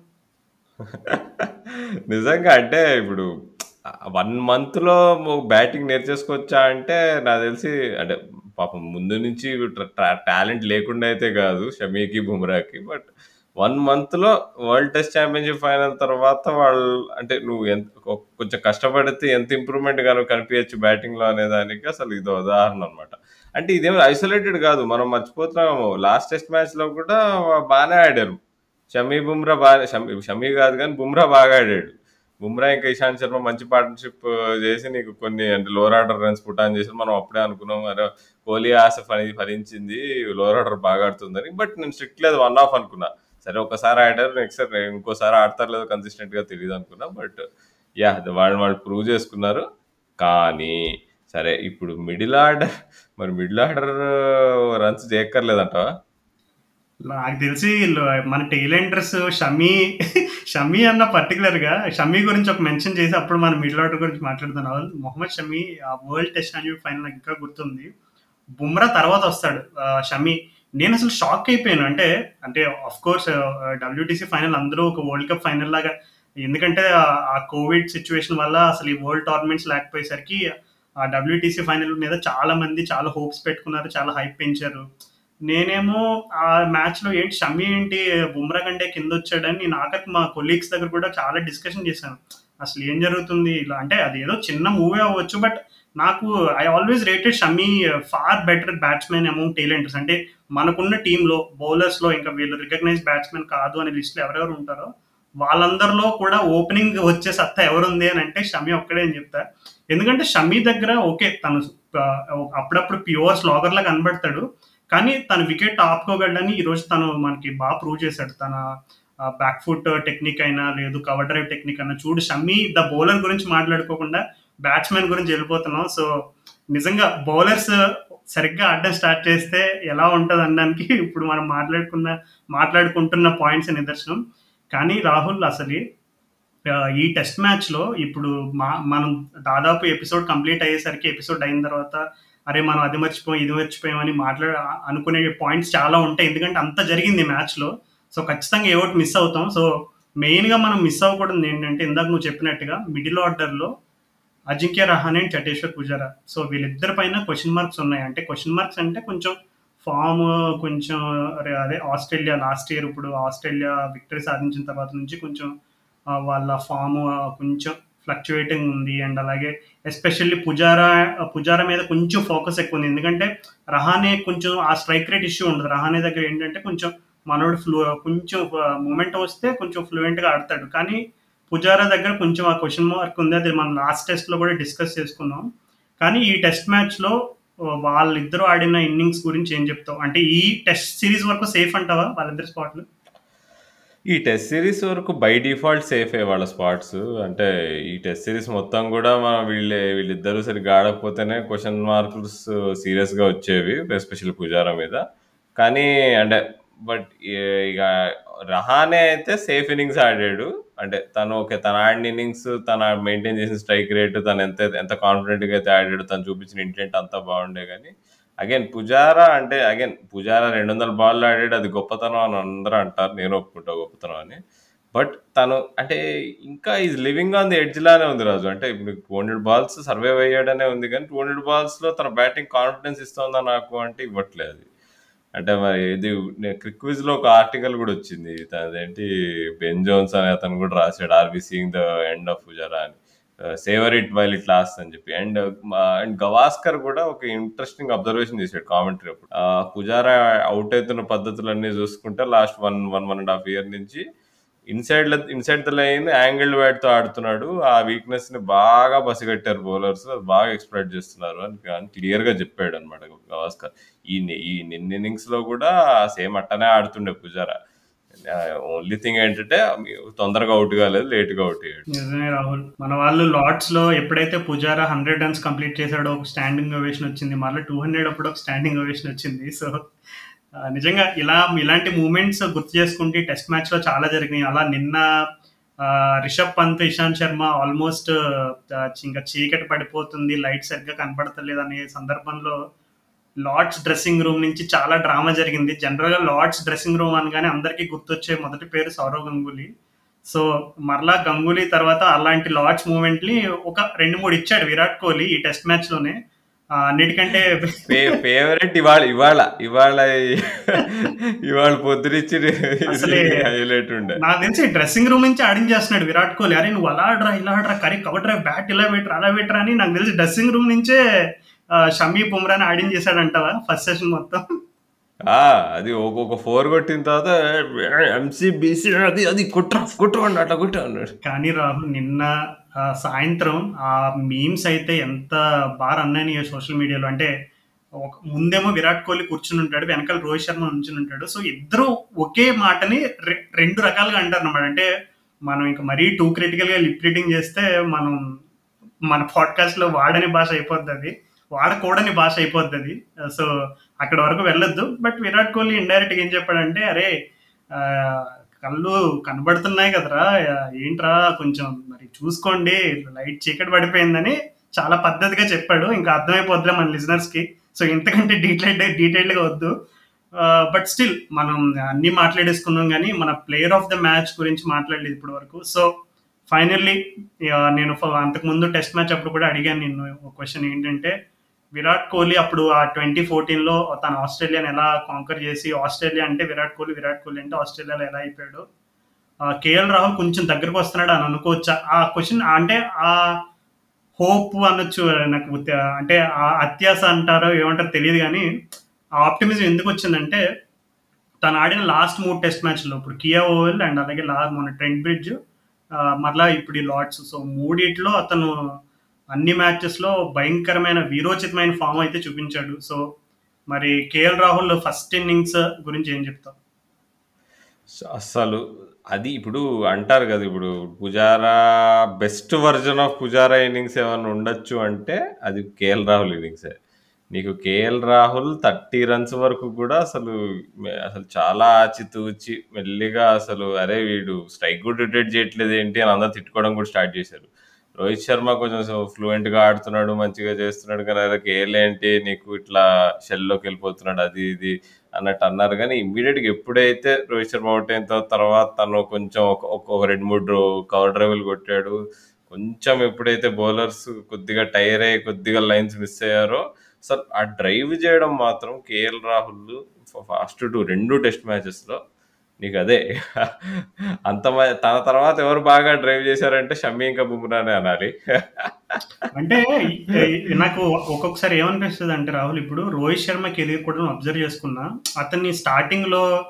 A: నిజంగా అంటే ఇప్పుడు వన్ మంత్లో బ్యాటింగ్ నేర్చేసుకొచ్చా అంటే నాకు తెలిసి అంటే పాపం ముందు నుంచి టాలెంట్ లేకుండా అయితే కాదు షమీకి బుమ్రాకి బట్ వన్ మంత్లో వరల్డ్ టెస్ట్ ఛాంపియన్షిప్ ఫైనల్ తర్వాత వాళ్ళు అంటే నువ్వు ఎంత కొంచెం కష్టపడితే ఎంత ఇంప్రూవ్మెంట్ కనుక కనిపించచ్చు బ్యాటింగ్లో అనే దానికి అసలు ఇది ఉదాహరణ అనమాట అంటే ఇదేమో ఐసోలేటెడ్ కాదు మనం మర్చిపోతున్నాము లాస్ట్ టెస్ట్ మ్యాచ్లో కూడా బాగానే ఆడారు. షమీ బుమ్రా బాగా షమీ షమీ కాదు కానీ బుమ్రా బాగా ఆడాడు. బుమ్రా ఇంకా ఇషాంత్ శర్మ మంచి పార్ట్నర్షిప్ చేసి నీకు కొన్ని అంటే లోవర్ ఆర్డర్ రన్స్ పుటాన్ చేసి మనం అప్పుడే అనుకున్నాం అరే కోహ్లీ ఆసఫ్ అనేది ఫలించింది లోవర్ ఆర్డర్ బాగా ఆడుతుందని. బట్ నేను స్ట్రిక్ట్ లేదు వన్ ఆఫ్ అనుకున్నా. సరే ఒకసారి ఆడారు నెక్స్ట్ ఇంకోసారి ఆడతారు లేదో కన్సిస్టెంట్గా తెలియదు అనుకున్నా బట్ యా వాళ్ళు వాళ్ళు ప్రూవ్ చేసుకున్నారు. కానీ సరే ఇప్పుడు మిడిల్ ఆర్డర్ మరి మిడిల్ ఆర్డర్ రన్స్ చేయక్కర్లేదంటావా
B: నాకు తెలిసి మన టైలెండర్స్ షమీ షమీ అన్న పర్టికులర్గా షమీ గురించి ఒక మెన్షన్ చేసి అప్పుడు మనం మిడిల్ ఆర్డర్ గురించి మాట్లాడుతున్నాం మొహమ్మద్ షమీ ఆ వరల్డ్ టెస్ట్ అని ఫైనల్ నాకు ఇంకా గుర్తుంది. బుమ్రా తర్వాత వస్తాడు షమీ. నేను అసలు షాక్ అయిపోయాను. అంటే అంటే ఆఫ్ కోర్స్ డబ్ల్యూటీసీ ఫైనల్ అందరూ ఒక వరల్డ్ కప్ ఫైనల్ లాగా ఎందుకంటే ఆ- ఆ కోవిడ్ సిచ్యువేషన్ వల్ల అసలు ఈ వరల్డ్ టోర్నమెంట్స్ లేకపోయేసరికి ఆ డబ్ల్యూటీసీ ఫైనల్ మీద చాలా మంది చాలా హోప్స్ పెట్టుకున్నారు చాలా హైప్ పెంచారు. నేనేమో ఆ మ్యాచ్లో ఏంటి షమి ఏంటి బుమ్రా కంటే కింద వచ్చాడని నేను ఆఖరికి మా కొలీగ్స్ దగ్గర కూడా చాలా డిస్కషన్ చేశాను. అసలు ఏం జరుగుతుంది ఇలా? అంటే అది ఏదో చిన్న మూవీ అవ్వచ్చు బట్ నాకు I always rated Shami far better batsmen amongst tailenders అంటే మనకున్న టీంలో బౌలర్స్లో ఇంకా వీళ్ళు రికగ్నైజ్ బ్యాట్స్మెన్ కాదు అనే లిస్ట్లో ఎవరెవరు ఉంటారో వాళ్ళందరిలో కూడా ఓపెనింగ్ వచ్చే సత్తా ఎవరుంది అని అంటే షమి ఒక్కడే అని చెప్తా. ఎందుకంటే షమి దగ్గర ఓకే తను అప్పుడప్పుడు ప్యూర్ స్లాగర్లా కనబడతాడు కానీ తన వికెట్ ఆపుకోగలడని ఈరోజు తను మనకి బాగా ప్రూవ్ చేశాడు. తన బ్యాక్ ఫుట్ టెక్నిక్ అయినా లేదు కవర్ డ్రైవ్ టెక్నిక్ అయినా చూడు షమ్మి ద బౌలర్ గురించి మాట్లాడుకోకుండా బ్యాట్స్మెన్ గురించి వెళ్ళిపోతున్నాం. సో నిజంగా బౌలర్స్ సరిగ్గా ఆడడం స్టార్ట్ చేస్తే ఎలా ఉంటుంది అనడానికి ఇప్పుడు మనం మాట్లాడుకున్న మాట్లాడుకుంటున్న పాయింట్స్ నిదర్శనం. కానీ రాహుల్ అసలు ఈ టెస్ట్ మ్యాచ్లో ఇప్పుడు మా మనం దాదాపు ఎపిసోడ్ కంప్లీట్ అయ్యేసరికి ఎపిసోడ్ అయిన తర్వాత అరే మనం అది మర్చిపోయాం ఇది మర్చిపోయాం అని మాట్లాడ అనుకునే పాయింట్స్ చాలా ఉంటాయి. ఎందుకంటే అంత జరిగింది మ్యాచ్లో సో ఖచ్చితంగా ఏ ఒకటి మిస్ అవుతాం. సో మెయిన్గా మనం మిస్ అవ్వకూడదు ఏంటంటే ఇందాక నువ్వు చెప్పినట్టుగా మిడిల్ ఆర్డర్లో అజింక్య రహానే అండ్ చటేశ్వర్ పుజారా. సో వీళ్ళిద్దరి పైన క్వశ్చన్ మార్క్స్ ఉన్నాయి. అంటే క్వశ్చన్ మార్క్స్ అంటే కొంచెం ఫామ్ కొంచెం అరే అదే ఆస్ట్రేలియా లాస్ట్ ఇయర్ ఇప్పుడు ఆస్ట్రేలియా విక్టరీ సాధించిన తర్వాత నుంచి కొంచెం వాళ్ళ ఫామ్ కొంచెం ఫ్లక్చువేటింగ్ ఉంది. అండ్ అలాగే ఎస్పెషల్లీ పుజారా పుజారా మీద కొంచెం ఫోకస్ ఎక్కువ ఉంది. ఎందుకంటే రహానే కొంచెం ఆ స్ట్రైక్ రేట్ ఇష్యూ ఉండదు. రహానే దగ్గర ఏంటంటే కొంచెం మనోడు ఫ్లూ కొంచెం మూమెంట్ వస్తే కొంచెం ఫ్లూయెంట్గా ఆడతాడు. కానీ పుజారా దగ్గర కొంచెం ఆ క్వశ్చన్ మార్క్ ఉంది. అది మనం లాస్ట్ టెస్ట్లో కూడా డిస్కస్ చేసుకున్నాం. కానీ ఈ టెస్ట్ మ్యాచ్లో వాళ్ళిద్దరూ ఆడిన ఇన్నింగ్స్ గురించి ఏం చెప్తావు? అంటే ఈ టెస్ట్ సిరీస్ వరకు సేఫ్ అంటావా? వాళ్ళిద్దరు స్పాట్లు
A: ఈ టెస్ట్ సిరీస్ వరకు బై డిఫాల్ట్ సేఫే వాళ్ళ స్పాట్స్? అంటే ఈ టెస్ట్ సిరీస్ మొత్తం కూడా మన వీళ్ళే వీళ్ళిద్దరూ సరిగ్గా ఆడకపోతేనే క్వశ్చన్ మార్క్స్ సీరియస్గా వచ్చేవి ఎస్పెషల్ పుజారా మీద. కానీ అంటే బట్ ఇక రహానే అయితే సేఫ్ ఇన్నింగ్స్ ఆడాడు. అంటే తను ఓకే తను ఆడిన ఇన్నింగ్స్ తన మెయింటైన్ చేసిన స్ట్రైక్ రేట్ తను ఎంత ఎంత కాన్ఫిడెంట్గా అయితే ఆడాడు తను చూపించిన ఇంటెంట్ అంతా బాగుండే కానీ అగైన్ పుజారా అంటే అగైన్ పుజారా రెండు వందల బాల్ ఆడాడు అది గొప్పతనం అని అందరూ అంటారు. నేను ఒప్పుకుంటా గొప్పతనం అని. బట్ తను అంటే ఇంకా is living on the edge లానే ఉంది రాజు. అంటే ఇప్పుడు టూ హండ్రెడ్ బాల్స్ సర్వైవ్ అయ్యాడనే ఉంది కానీ టూ హండ్రెడ్ బాల్స్లో తన బ్యాటింగ్ కాన్ఫిడెన్స్ ఇస్తుందా నాకు అంటే ఇవ్వట్లేదు అది. అంటే మరి ఇది క్రిక్విజ్లో ఒక ఆర్టికల్ కూడా వచ్చింది. అదేంటి బెన్ జోన్స్ అనే అతను కూడా రాశాడు are we seeing the end of Pujara అని. Savour it while it last అని చెప్పి. అండ్ అండ్ గవాస్కర్ కూడా ఒక ఇంట్రెస్టింగ్ అబ్జర్వేషన్ చేశాడు కామెంటరీ అప్పుడు. ఆ, పుజారా అవుట్ అవుతున్న పద్ధతులన్నీ చూసుకుంటే last one one one and half year నుంచి ఇన్సైడ్ ఇన్సైడ్ ద లైన్ యాంగిల్తో ఆడుతున్నాడు. ఆ వీక్నెస్ని బాగా బసిగట్టారు బౌలర్స్. బాగా ఎక్స్ప్లైట్ చేస్తున్నారు అని క్లియర్గా చెప్పాడు అనమాట గవాస్కర్. ఈ ఈ నిన్న ఇన్నింగ్స్లో కూడా సేమ్ అట్టనే ఆడుతుండే పుజారా. ఓన్లీ థింగ్ ఏంటంటే తొందరగా అవుట్ కాలేదు లేట్గా అవుట్ అయ్యాడు.
B: నిజమే రాహుల్. మన వాళ్ళు లార్డ్స్లో ఎప్పుడైతే పుజారా హండ్రెడ్ రన్స్ కంప్లీట్ చేశాడో ఒక స్టాండింగ్ ఓవేషన్ వచ్చింది. మళ్ళీ టూ హండ్రెడ్ అప్పుడు ఒక స్టాండింగ్ ఓవేషన్ వచ్చింది. సో నిజంగా ఇలా ఇలాంటి మూమెంట్స్ గుర్తు చేసుకుంటే టెస్ట్ మ్యాచ్లో చాలా జరిగినాయి. అలా నిన్న రిషబ్ పంత్ ఇషాంత్ శర్మ ఆల్మోస్ట్ ఇంకా చీకటి పడిపోతుంది లైట్ సరిగ్గా కనపడతలేదు అనే సందర్భంలో లార్డ్స్ డ్రెస్సింగ్ రూమ్ నుంచి చాలా డ్రామా జరిగింది. జనరల్గా లార్డ్స్ డ్రెస్సింగ్ రూమ్ అనగానే అందరికీ గుర్తొచ్చే మొదటి పేరు సౌరవ్ గంగూలీ. సో మరలా గంగూలీ తర్వాత అలాంటి లార్డ్స్ మూమెంట్ని ఒక రెండు మూడు ఇచ్చాడు విరాట్ కోహ్లీ ఈ టెస్ట్ మ్యాచ్లోనే. ఆ, అన్నిటికంటే
A: ఫేవరెట్ ఇవాళ ఇవాళ ఇవాళ ఇవాళ పొద్దునిచ్చి హైలైట్ ఉండే.
B: నాకు తెలిసి డ్రెస్సింగ్ రూమ్ నుంచి ఆడించేస్తున్నాడు విరాట్ కోహ్లీ. అరే నువ్వు అలా ఆడరా ఇలా ఆడరా కరీ కవర్ డ్రైవ్ బ్యాట్ ఇలా పెట్టరా అలా పెట్టరా అని నాకు తెలిసి డ్రెస్సింగ్ రూమ్ నుంచే షమీ బుమ్రాని ఆడించేశాడంటావా ఫస్ట్ సెషన్ మొత్తం.
A: అది ఒక్కొక్క ఫోర్ కొట్టిన తర్వాత ఎంసీ బీసీ అది అది కుట్ర కుట్ర అట్లా కుట్ర అన్నాడు.
B: కానీ రాహుల్ నిన్న సాయంత్రం ఆ మీమ్స్ అయితే ఎంత బాగా అన్నాయి సోషల్ మీడియాలో అంటే ఒక ముందేమో విరాట్ కోహ్లీ కూర్చుని ఉంటాడు వెనకాల రోహిత్ శర్మ నుంచుని ఉంటాడు. సో ఇద్దరు ఒకే మాటని రెండు రకాలుగా అంటారు అన్నమాట. అంటే మనం ఇంకా మరీ టూ క్రిటికల్గా లిప్ రీడింగ్ చేస్తే మనం మన పాడ్కాస్ట్లో వాడని భాష అయిపోద్ది అది. వాడకూడని భాష అయిపోద్ది అది. Uh, సో అక్కడ వరకు వెళ్ళొద్దు. బట్ విరాట్ కోహ్లీ ఇండైరెక్ట్గా ఏం చెప్పాడంటే అరే కళ్ళు కనబడుతున్నాయి కదరా ఏంట్రా కొంచెం మరి చూసుకోండి లైట్ చీకటి పడిపోయిందని చాలా పద్ధతిగా చెప్పాడు. ఇంకా అర్థమైపోద్దిలే మన లిజనర్స్కి. సో ఇంతకంటే డీటెయిల్డ్ డీటెయిల్డ్గా వద్దు. Uh, బట్ స్టిల్ మనం అన్ని మాట్లాడేసుకున్నాం కానీ మన ప్లేయర్ ఆఫ్ ద మ్యాచ్ గురించి మాట్లాడలేదు ఇప్పటి వరకు. సో ఫైనల్లీ uh, నేను అంతకుముందు టెస్ట్ మ్యాచ్ అప్పుడు కూడా అడిగాను నిన్ను క్వశ్చన్ ఏంటంటే విరాట్ కోహ్లీ అప్పుడు ఆ ట్వంటీ ఫోర్టీన్లో తను ఆస్ట్రేలియాని ఎలా కాంకర్ చేసి ఆస్ట్రేలియా అంటే విరాట్ కోహ్లీ విరాట్ కోహ్లీ అంటే ఆస్ట్రేలియాలో ఎలా అయిపోయాడు. కేఎల్ రాహుల్ కొంచెం దగ్గరకు వస్తున్నాడు అని అనుకోవచ్చా? ఆ క్వశ్చన్ అంటే ఆ హోప్ అనొచ్చు నాకు అంటే ఆ అత్యాస అంటారో ఏమంటారో తెలియదు కానీ ఆ ఆప్టిమిజం ఎందుకు వచ్చిందంటే తను ఆడిన లాస్ట్ మూడు టెస్ట్ మ్యాచ్లో ఇప్పుడు కియా ఓవెల్ అండ్ అలాగే లా మన ట్రెంట్ బ్రిడ్జ్ మరలా ఇప్పుడు ఈ లార్డ్స్. సో మూడిట్లో అతను అన్ని మ్యాచెస్లో భయంకరమైన వీరోచితమైన ఫామ్ అయితే చూపించాడు. సో మరి కేఎల్ రాహుల్ ఫస్ట్ ఇన్నింగ్స్ గురించి ఏం చెప్తాం
A: అస్సలు అది ఇప్పుడు అంటారు కదా ఇప్పుడు Pujara best version of Pujara innings ఏమైనా ఉండొచ్చు అంటే అది కేఎల్ రాహుల్ ఇన్నింగ్సే నీకు కేఎల్ రాహుల్ థర్టీ రన్స్ వరకు కూడా అసలు అసలు చాలా ఆచితూచి మెల్లిగా అసలు అరే వీడు స్ట్రైక్ కూడా రిటైర్ చేయట్లేదు ఏంటి అని అందరూ తిట్టుకోవడం కూడా స్టార్ట్ చేశారు. రోహిత్ శర్మ కొంచెం ఫ్లూయెంట్గా ఆడుతున్నాడు మంచిగా చేస్తున్నాడు కానీ అదే కేఎల్ ఏంటి నీకు ఇట్లా షెల్లోకి వెళ్ళిపోతున్నాడు అది ఇది అన్నట్టు అన్నారు. కానీ ఇమ్మీడియట్గా ఎప్పుడైతే రోహిత్ శర్మ అవుట్ అయిన తర్వాత తర్వాత తను కొంచెం ఒక ఒక- ఒక రెండు మూడు కవర్ డ్రైవ్లు కొట్టాడు. కొంచెం ఎప్పుడైతే బౌలర్స్ కొద్దిగా టైర్ అయ్యి కొద్దిగా లైన్స్ మిస్ అయ్యారో సార్ ఆ డ్రైవ్ చేయడం మాత్రం కేఎల్ రాహుల్ ఫాస్ట్ టు రెండు టెస్ట్ మ్యాచెస్లో నీకు అదే అంత మ- తన తర్వాత ఎవరు బాగా డ్రైవ్ చేశారంటే షమీ ఇంకా బుమ్రానే అనాలి.
B: అంటే ఈ- నాకు ఒక్కొక్కసారి ఏమనిపిస్తుంది అంటే రాహుల్ ఇప్పుడు రోహిత్ శర్మ కెరీర్ కూడా అబ్జర్వ్ చేసుకున్నా అతన్ని స్టార్టింగ్లో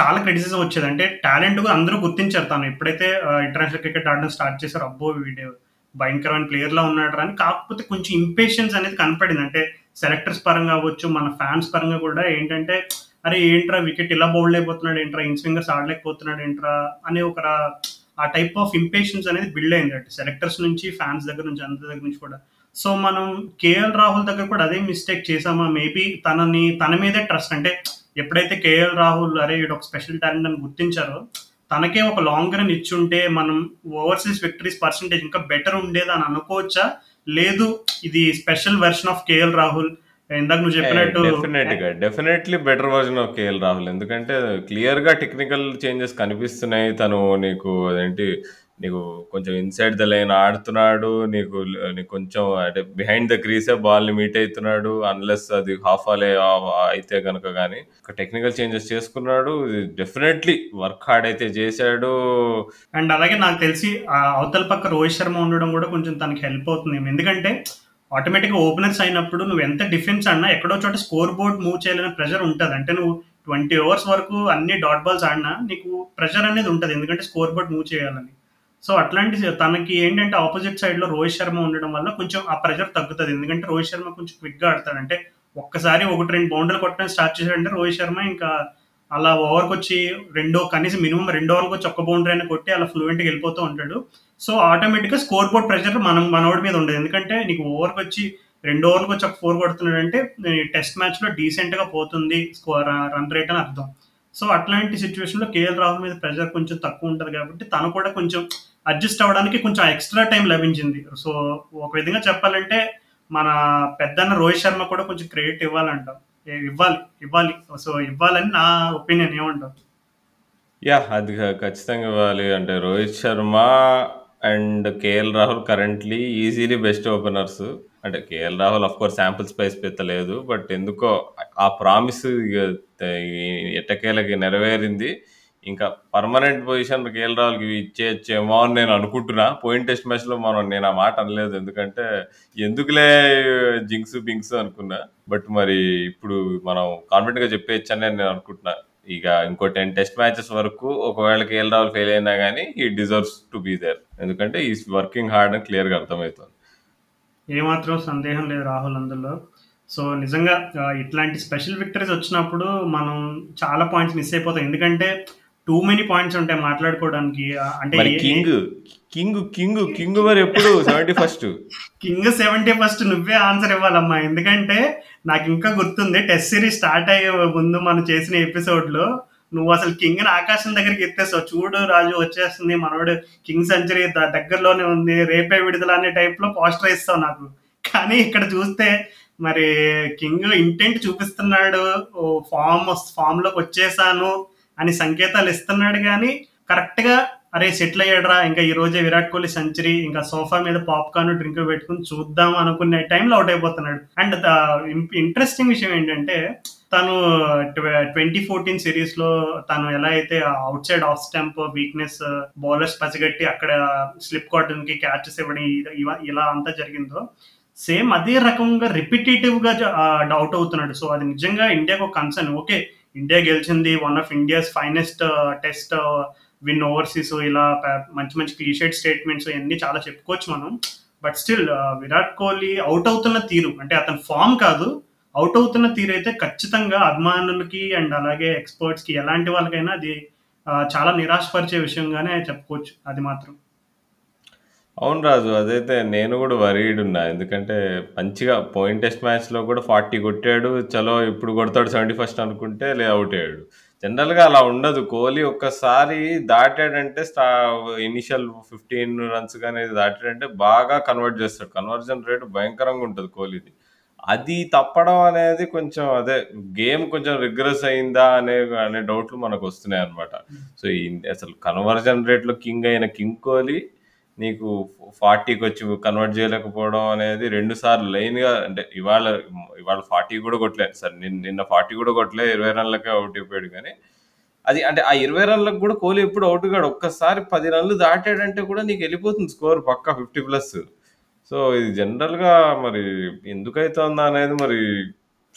B: చాలా క్రిటిసిజం వచ్చేది. అంటే టాలెంట్ అందరూ గుర్తించారు తను. ఎప్పుడైతే ఇంటర్నేషనల్ క్రికెట్ ఆడడం స్టార్ట్ చేశారు అబ్బో వీడియో భయంకరమైన ప్లేయర్ లా ఉన్నాడు అని కాకపోతే కొంచెం ఇంపేషన్స్ అనేది కనపడింది. అంటే సెలెక్టర్స్ పరంగా అవ్వచ్చు మన ఫ్యాన్స్ పరంగా కూడా ఏంటంటే అరే ఏంట్రా వికెట్ ఇలా బౌల్డ్ అయిపోతున్నాడు ఏంట్రా ఇన్ స్వింగర్స్ ఆడలేకపోతున్నాడు ఏంట్రా అనే ఒక ఆ టైప్ ఆఫ్ ఇంపేషన్స్ అనేది బిల్డ్ అయింది అంటే సెలెక్టర్స్ నుంచి ఫ్యాన్స్ దగ్గర నుంచి అందరి దగ్గర నుంచి కూడా. సో మనం కేఎల్ రాహుల్ దగ్గర కూడా అదే మిస్టేక్ చేసామా మేబీ తనని తన మీదే ట్రస్ట్ అంటే ఎప్పుడైతే కేఎల్ రాహుల్ అరే వీడు ఒక స్పెషల్ టాలెంట్ అని గుర్తించారో తనకే ఒక లాంగ్ రన్ ఇచ్చుంటే మనం ఓవర్సీస్ విక్టరీస్ పర్సంటేజ్ ఇంకా బెటర్ ఉండేది అని అనుకోవచ్చా? లేదు ఇది special version of KL Rahul. ఇందాక నువ్వు చెప్పినట్టు
A: డెఫినెట్గా definitely better version of KL Rahul ఎందుకంటే క్లియర్గా టెక్నికల్ చేంజెస్ కనిపిస్తున్నాయి. తను నీకు అదేంటి నీకు కొంచెం ఇన్సైడ్ ద లైన్ ఆడుతున్నాడు. నీకు నీకు కొంచెం అంటే బిహైండ్ ద క్రీసే బాల్ని మీట్ అవుతున్నాడు. అన్లెస్ అది హాఫ్ ఆలే అయితే కనుక కానీ ఒక టెక్నికల్ చేంజెస్ చేసుకున్నాడు. డెఫినెట్లీ వర్క్ హార్డ్ అయితే చేశాడు.
B: అండ్ అలాగే నాకు తెలిసి ఆ అవతల పక్క రోహిత్ శర్మ ఉండడం కూడా కొంచెం తనకి హెల్ప్ అవుతుంది. ఎందుకంటే ఆటోమేటిక్గా ఓపెనర్స్ అయినప్పుడు నువ్వు ఎంత డిఫెన్స్ అన్నా ఎక్కడో చోట స్కోర్ బోర్డ్ మూవ్ చేయాలనే ప్రెషర్ ఉంటుంది. అంటే నువ్వు ట్వంటీ ఓవర్స్ వరకు అన్ని డాట్ బాల్స్ ఆడినా నీకు ప్రెషర్ అనేది ఉంటుంది. ఎందుకంటే స్కోర్ బోర్డ్ మూవ్ చేయాలని. సో అట్లాంటి తనకి ఏంటంటే ఆపోజిట్ సైడ్లో రోహిత్ శర్మ ఉండడం వల్ల కొంచెం ఆ ప్రెషర్ తగ్గుతుంది. ఎందుకంటే రోహిత్ శర్మ కొంచెం క్విక్గా ఆడతాడు. అంటే ఒక్కసారి ఒకటి రెండు బౌండర్లు కొట్టడం స్టార్ట్ చేశాడంటే రోహిత్ శర్మ ఇంకా అలా ఓవర్కి వచ్చి రెండో కనీసం మినిమం రెండో ఓవర్కి వచ్చి ఒక్క బౌండరీ అయినా కొట్టి అలా ఫ్లూయెంట్గా వెళ్ళిపోతూ ఉంటాడు. సో ఆటోమేటిక్గా స్కోర్ బోర్డ్ ప్రెషర్ మనం మనోడి మీద ఉండదు. ఎందుకంటే నీకు ఓవర్కి వచ్చి రెండు ఓవర్కి వచ్చి ఒక ఫోర్ కొడుతున్నాడు అంటే టెస్ట్ మ్యాచ్లో డీసెంట్గా పోతుంది స్కోర్ రన్ రేట్ అని అర్థం. సో అట్లాంటి సిచ్యువేషన్లో కేఎల్ రాహుల్ మీద ప్రెషర్ కొంచెం తక్కువ ఉంటుంది కాబట్టి తను కూడా కొంచెం అడ్జస్ట్ అవ్వడానికి కొంచెం ఎక్స్ట్రా టైం లభించింది. సో ఒక విధంగా చెప్పాలంటే మన పెద్దన్న రోహిత్ శర్మ కూడా కొంచెం క్రెడిట్ ఇవ్వాలంట. ఇవ్వాలి ఇవ్వాలి. సో ఇవ్వాలని నా ఒపీనియన్ ఏమంటావు?
A: యా అది ఖచ్చితంగా ఇవ్వాలి. అంటే Rohit Sharma and KL Rahul currently easily best openers అంటే KL Rahul of course sample space పెత్తలేదు but ఎందుకో ఆ ప్రామిస్ ఎట్టకేలకి నెరవేరింది. ఇంకా పర్మనెంట్ పొజిషన్ కేఎల్ రాహుల్కి ఇచ్చేయచ్చేమో అని నేను అనుకుంటున్నా. పోయిన టెస్ట్ మ్యాచ్లో మనం నేను ఆ మాట అనలేదు ఎందుకంటే ఎందుకులే జింక్స్ బింగ్స్ అనుకున్నా. బట్ మరి ఇప్పుడు మనం కాన్ఫిడెంట్గా చెప్పేయచ్చు అని నేను అనుకుంటున్నా. ఇక ఇంకో టెన్ టెస్ట్ మ్యాచెస్ వరకు ఒకవేళ కేఎల్ రాహుల్ ఫెయిల్ అయినా కానీ ఈ డిజర్వ్స్ టు బీ దేర్ ఎందుకంటే ఈ వర్కింగ్ హార్డ్ అని క్లియర్గా అర్థమవుతుంది.
B: ఏమాత్రం సందేహం లేదు రాహుల్ అందులో. సో నిజంగా ఇట్లాంటి స్పెషల్ విక్టరీస్ వచ్చినప్పుడు మనం చాలా పాయింట్స్ మిస్ అయిపోతాం. ఎందుకంటే టూ మెనీ పాయింట్స్ ఉంటాయి మాట్లాడుకోవడానికి. అంటే
A: కింగ్ కింగ్ కింగ్ కింగ్ మరి ఎప్పుడు seventy first
B: king seventy first నువ్వే ఆన్సర్ ఇవ్వాలమ్మా. ఎందుకంటే నాకు ఇంకా గుర్తుంది టెస్ట్ సిరీస్ స్టార్ట్ అయ్యే ముందు మనం చేసిన ఎపిసోడ్లో నువ్వు అసలు కింగ్ ఆకాశం దగ్గరికి ఎత్తేసావు. చూడు రాజు వచ్చేస్తుంది మనోడు కింగ్ సెంచరీ దగ్గరలోనే ఉంది రేపే విడుదల అనే టైప్లో పోస్టర్ ఇస్తావు నాకు. కానీ ఇక్కడ చూస్తే మరి కింగ్ ఇంటెంట్ చూపిస్తున్నాడు ఫామ్ ఫామ్లోకి వచ్చేసాను అని సంకేతాలు ఇస్తున్నాడు కానీ కరెక్ట్గా అరే సెటిల్ అయ్యాడరా. ఇంకా ఈ రోజే విరాట్ కోహ్లీ సెంచరీ ఇంకా సోఫా మీద పాప్కార్న్ డ్రింక్ పెట్టుకుని చూద్దాం అనుకునే టైంలో అవుట్ అయిపోతున్నాడు. అండ్ ఇంట్రెస్టింగ్ విషయం ఏంటంటే తను ట్వంటీ ఫోర్టీన్ సిరీస్లో తను ఎలా అయితే outside off stump weakness bowlers పసిగట్టి అక్కడ స్లిప్ కాటన్కి క్యాచెస్ ఇవ్వడం ఇలా అంతా జరిగిందో సేమ్ అదే రకంగా రిపిటేటివ్గా డౌట్ అవుతున్నాడు. సో అది నిజంగా ఇండియాకు ఒక కన్సర్న్ ఓకే ఇండియా గెలిచింది one of India's finest test win overseas ఇలా మంచి మంచి క్లీషెడ్ స్టేట్మెంట్స్ ఇవన్నీ చాలా చెప్పుకోవచ్చు మనం. But still uh, Virat Kohli out అవుతున్న తీరు అంటే అతని ఫామ్ కాదు అవుట్ అవుతున్న తీరు అయితే ఖచ్చితంగా అభిమానులకి అండ్ అలాగే ఎక్స్పర్ట్స్కి ఎలాంటి వాళ్ళకైనా అది చాలా నిరాశపరిచే విషయంగానే చెప్పుకోవచ్చు అది మాత్రం.
A: అవును రాజు అదైతే నేను కూడా వరీడ్ ఉన్నా. ఎందుకంటే మంచిగా పోయిన్ టెస్ట్ మ్యాచ్లో కూడా ఫార్టీ కొట్టాడు చలో ఇప్పుడు కొడతాడు సెవెంటీ ఫస్ట్ అనుకుంటే లే అవుట్ అయ్యాడు. జనరల్గా అలా ఉండదు. కోహ్లీ ఒక్కసారి దాటాడంటే స్టా ఇనిషియల్ ఫిఫ్టీన్ రన్స్ కానీ దాటాడంటే బాగా కన్వర్ట్ చేస్తాడు. కన్వర్జన్ రేట్ భయంకరంగా ఉంటుంది కోహ్లీది. అది తప్పడం అనేది కొంచెం అదే గేమ్ కొంచెం రిగ్రెస్ అయిందా అనే అనే డౌట్లు మనకు వస్తున్నాయి అనమాట సో ఈ అసలు కన్వర్జన్ రేట్లో కింగ్ అయిన కింగ్ కోహ్లీ నీకు ఫార్టీకి వచ్చి కన్వర్ట్ చేయలేకపోవడం అనేది రెండు సార్లు లైన్గా అంటే ఇవాళ ఇవాళ ఫార్టీ కూడా కొట్టలేదు సరే నిన్న నిన్న ఫార్టీ కూడా కొట్టలే ఇరవై రన్లకే అవుట్ అయిపోయాడు కానీ అది అంటే ఆ ఇరవై రన్లకు కూడా కోహ్లీ ఎప్పుడు అవుట్ కాడు. ఒక్కసారి పది రన్లు దాటాడంటే కూడా నీకు వెళ్ళిపోతుంది స్కోర్ పక్కా ఫిఫ్టీ ప్లస్. సో ఇది జనరల్గా మరి ఎందుకైతుందా అనేది మరి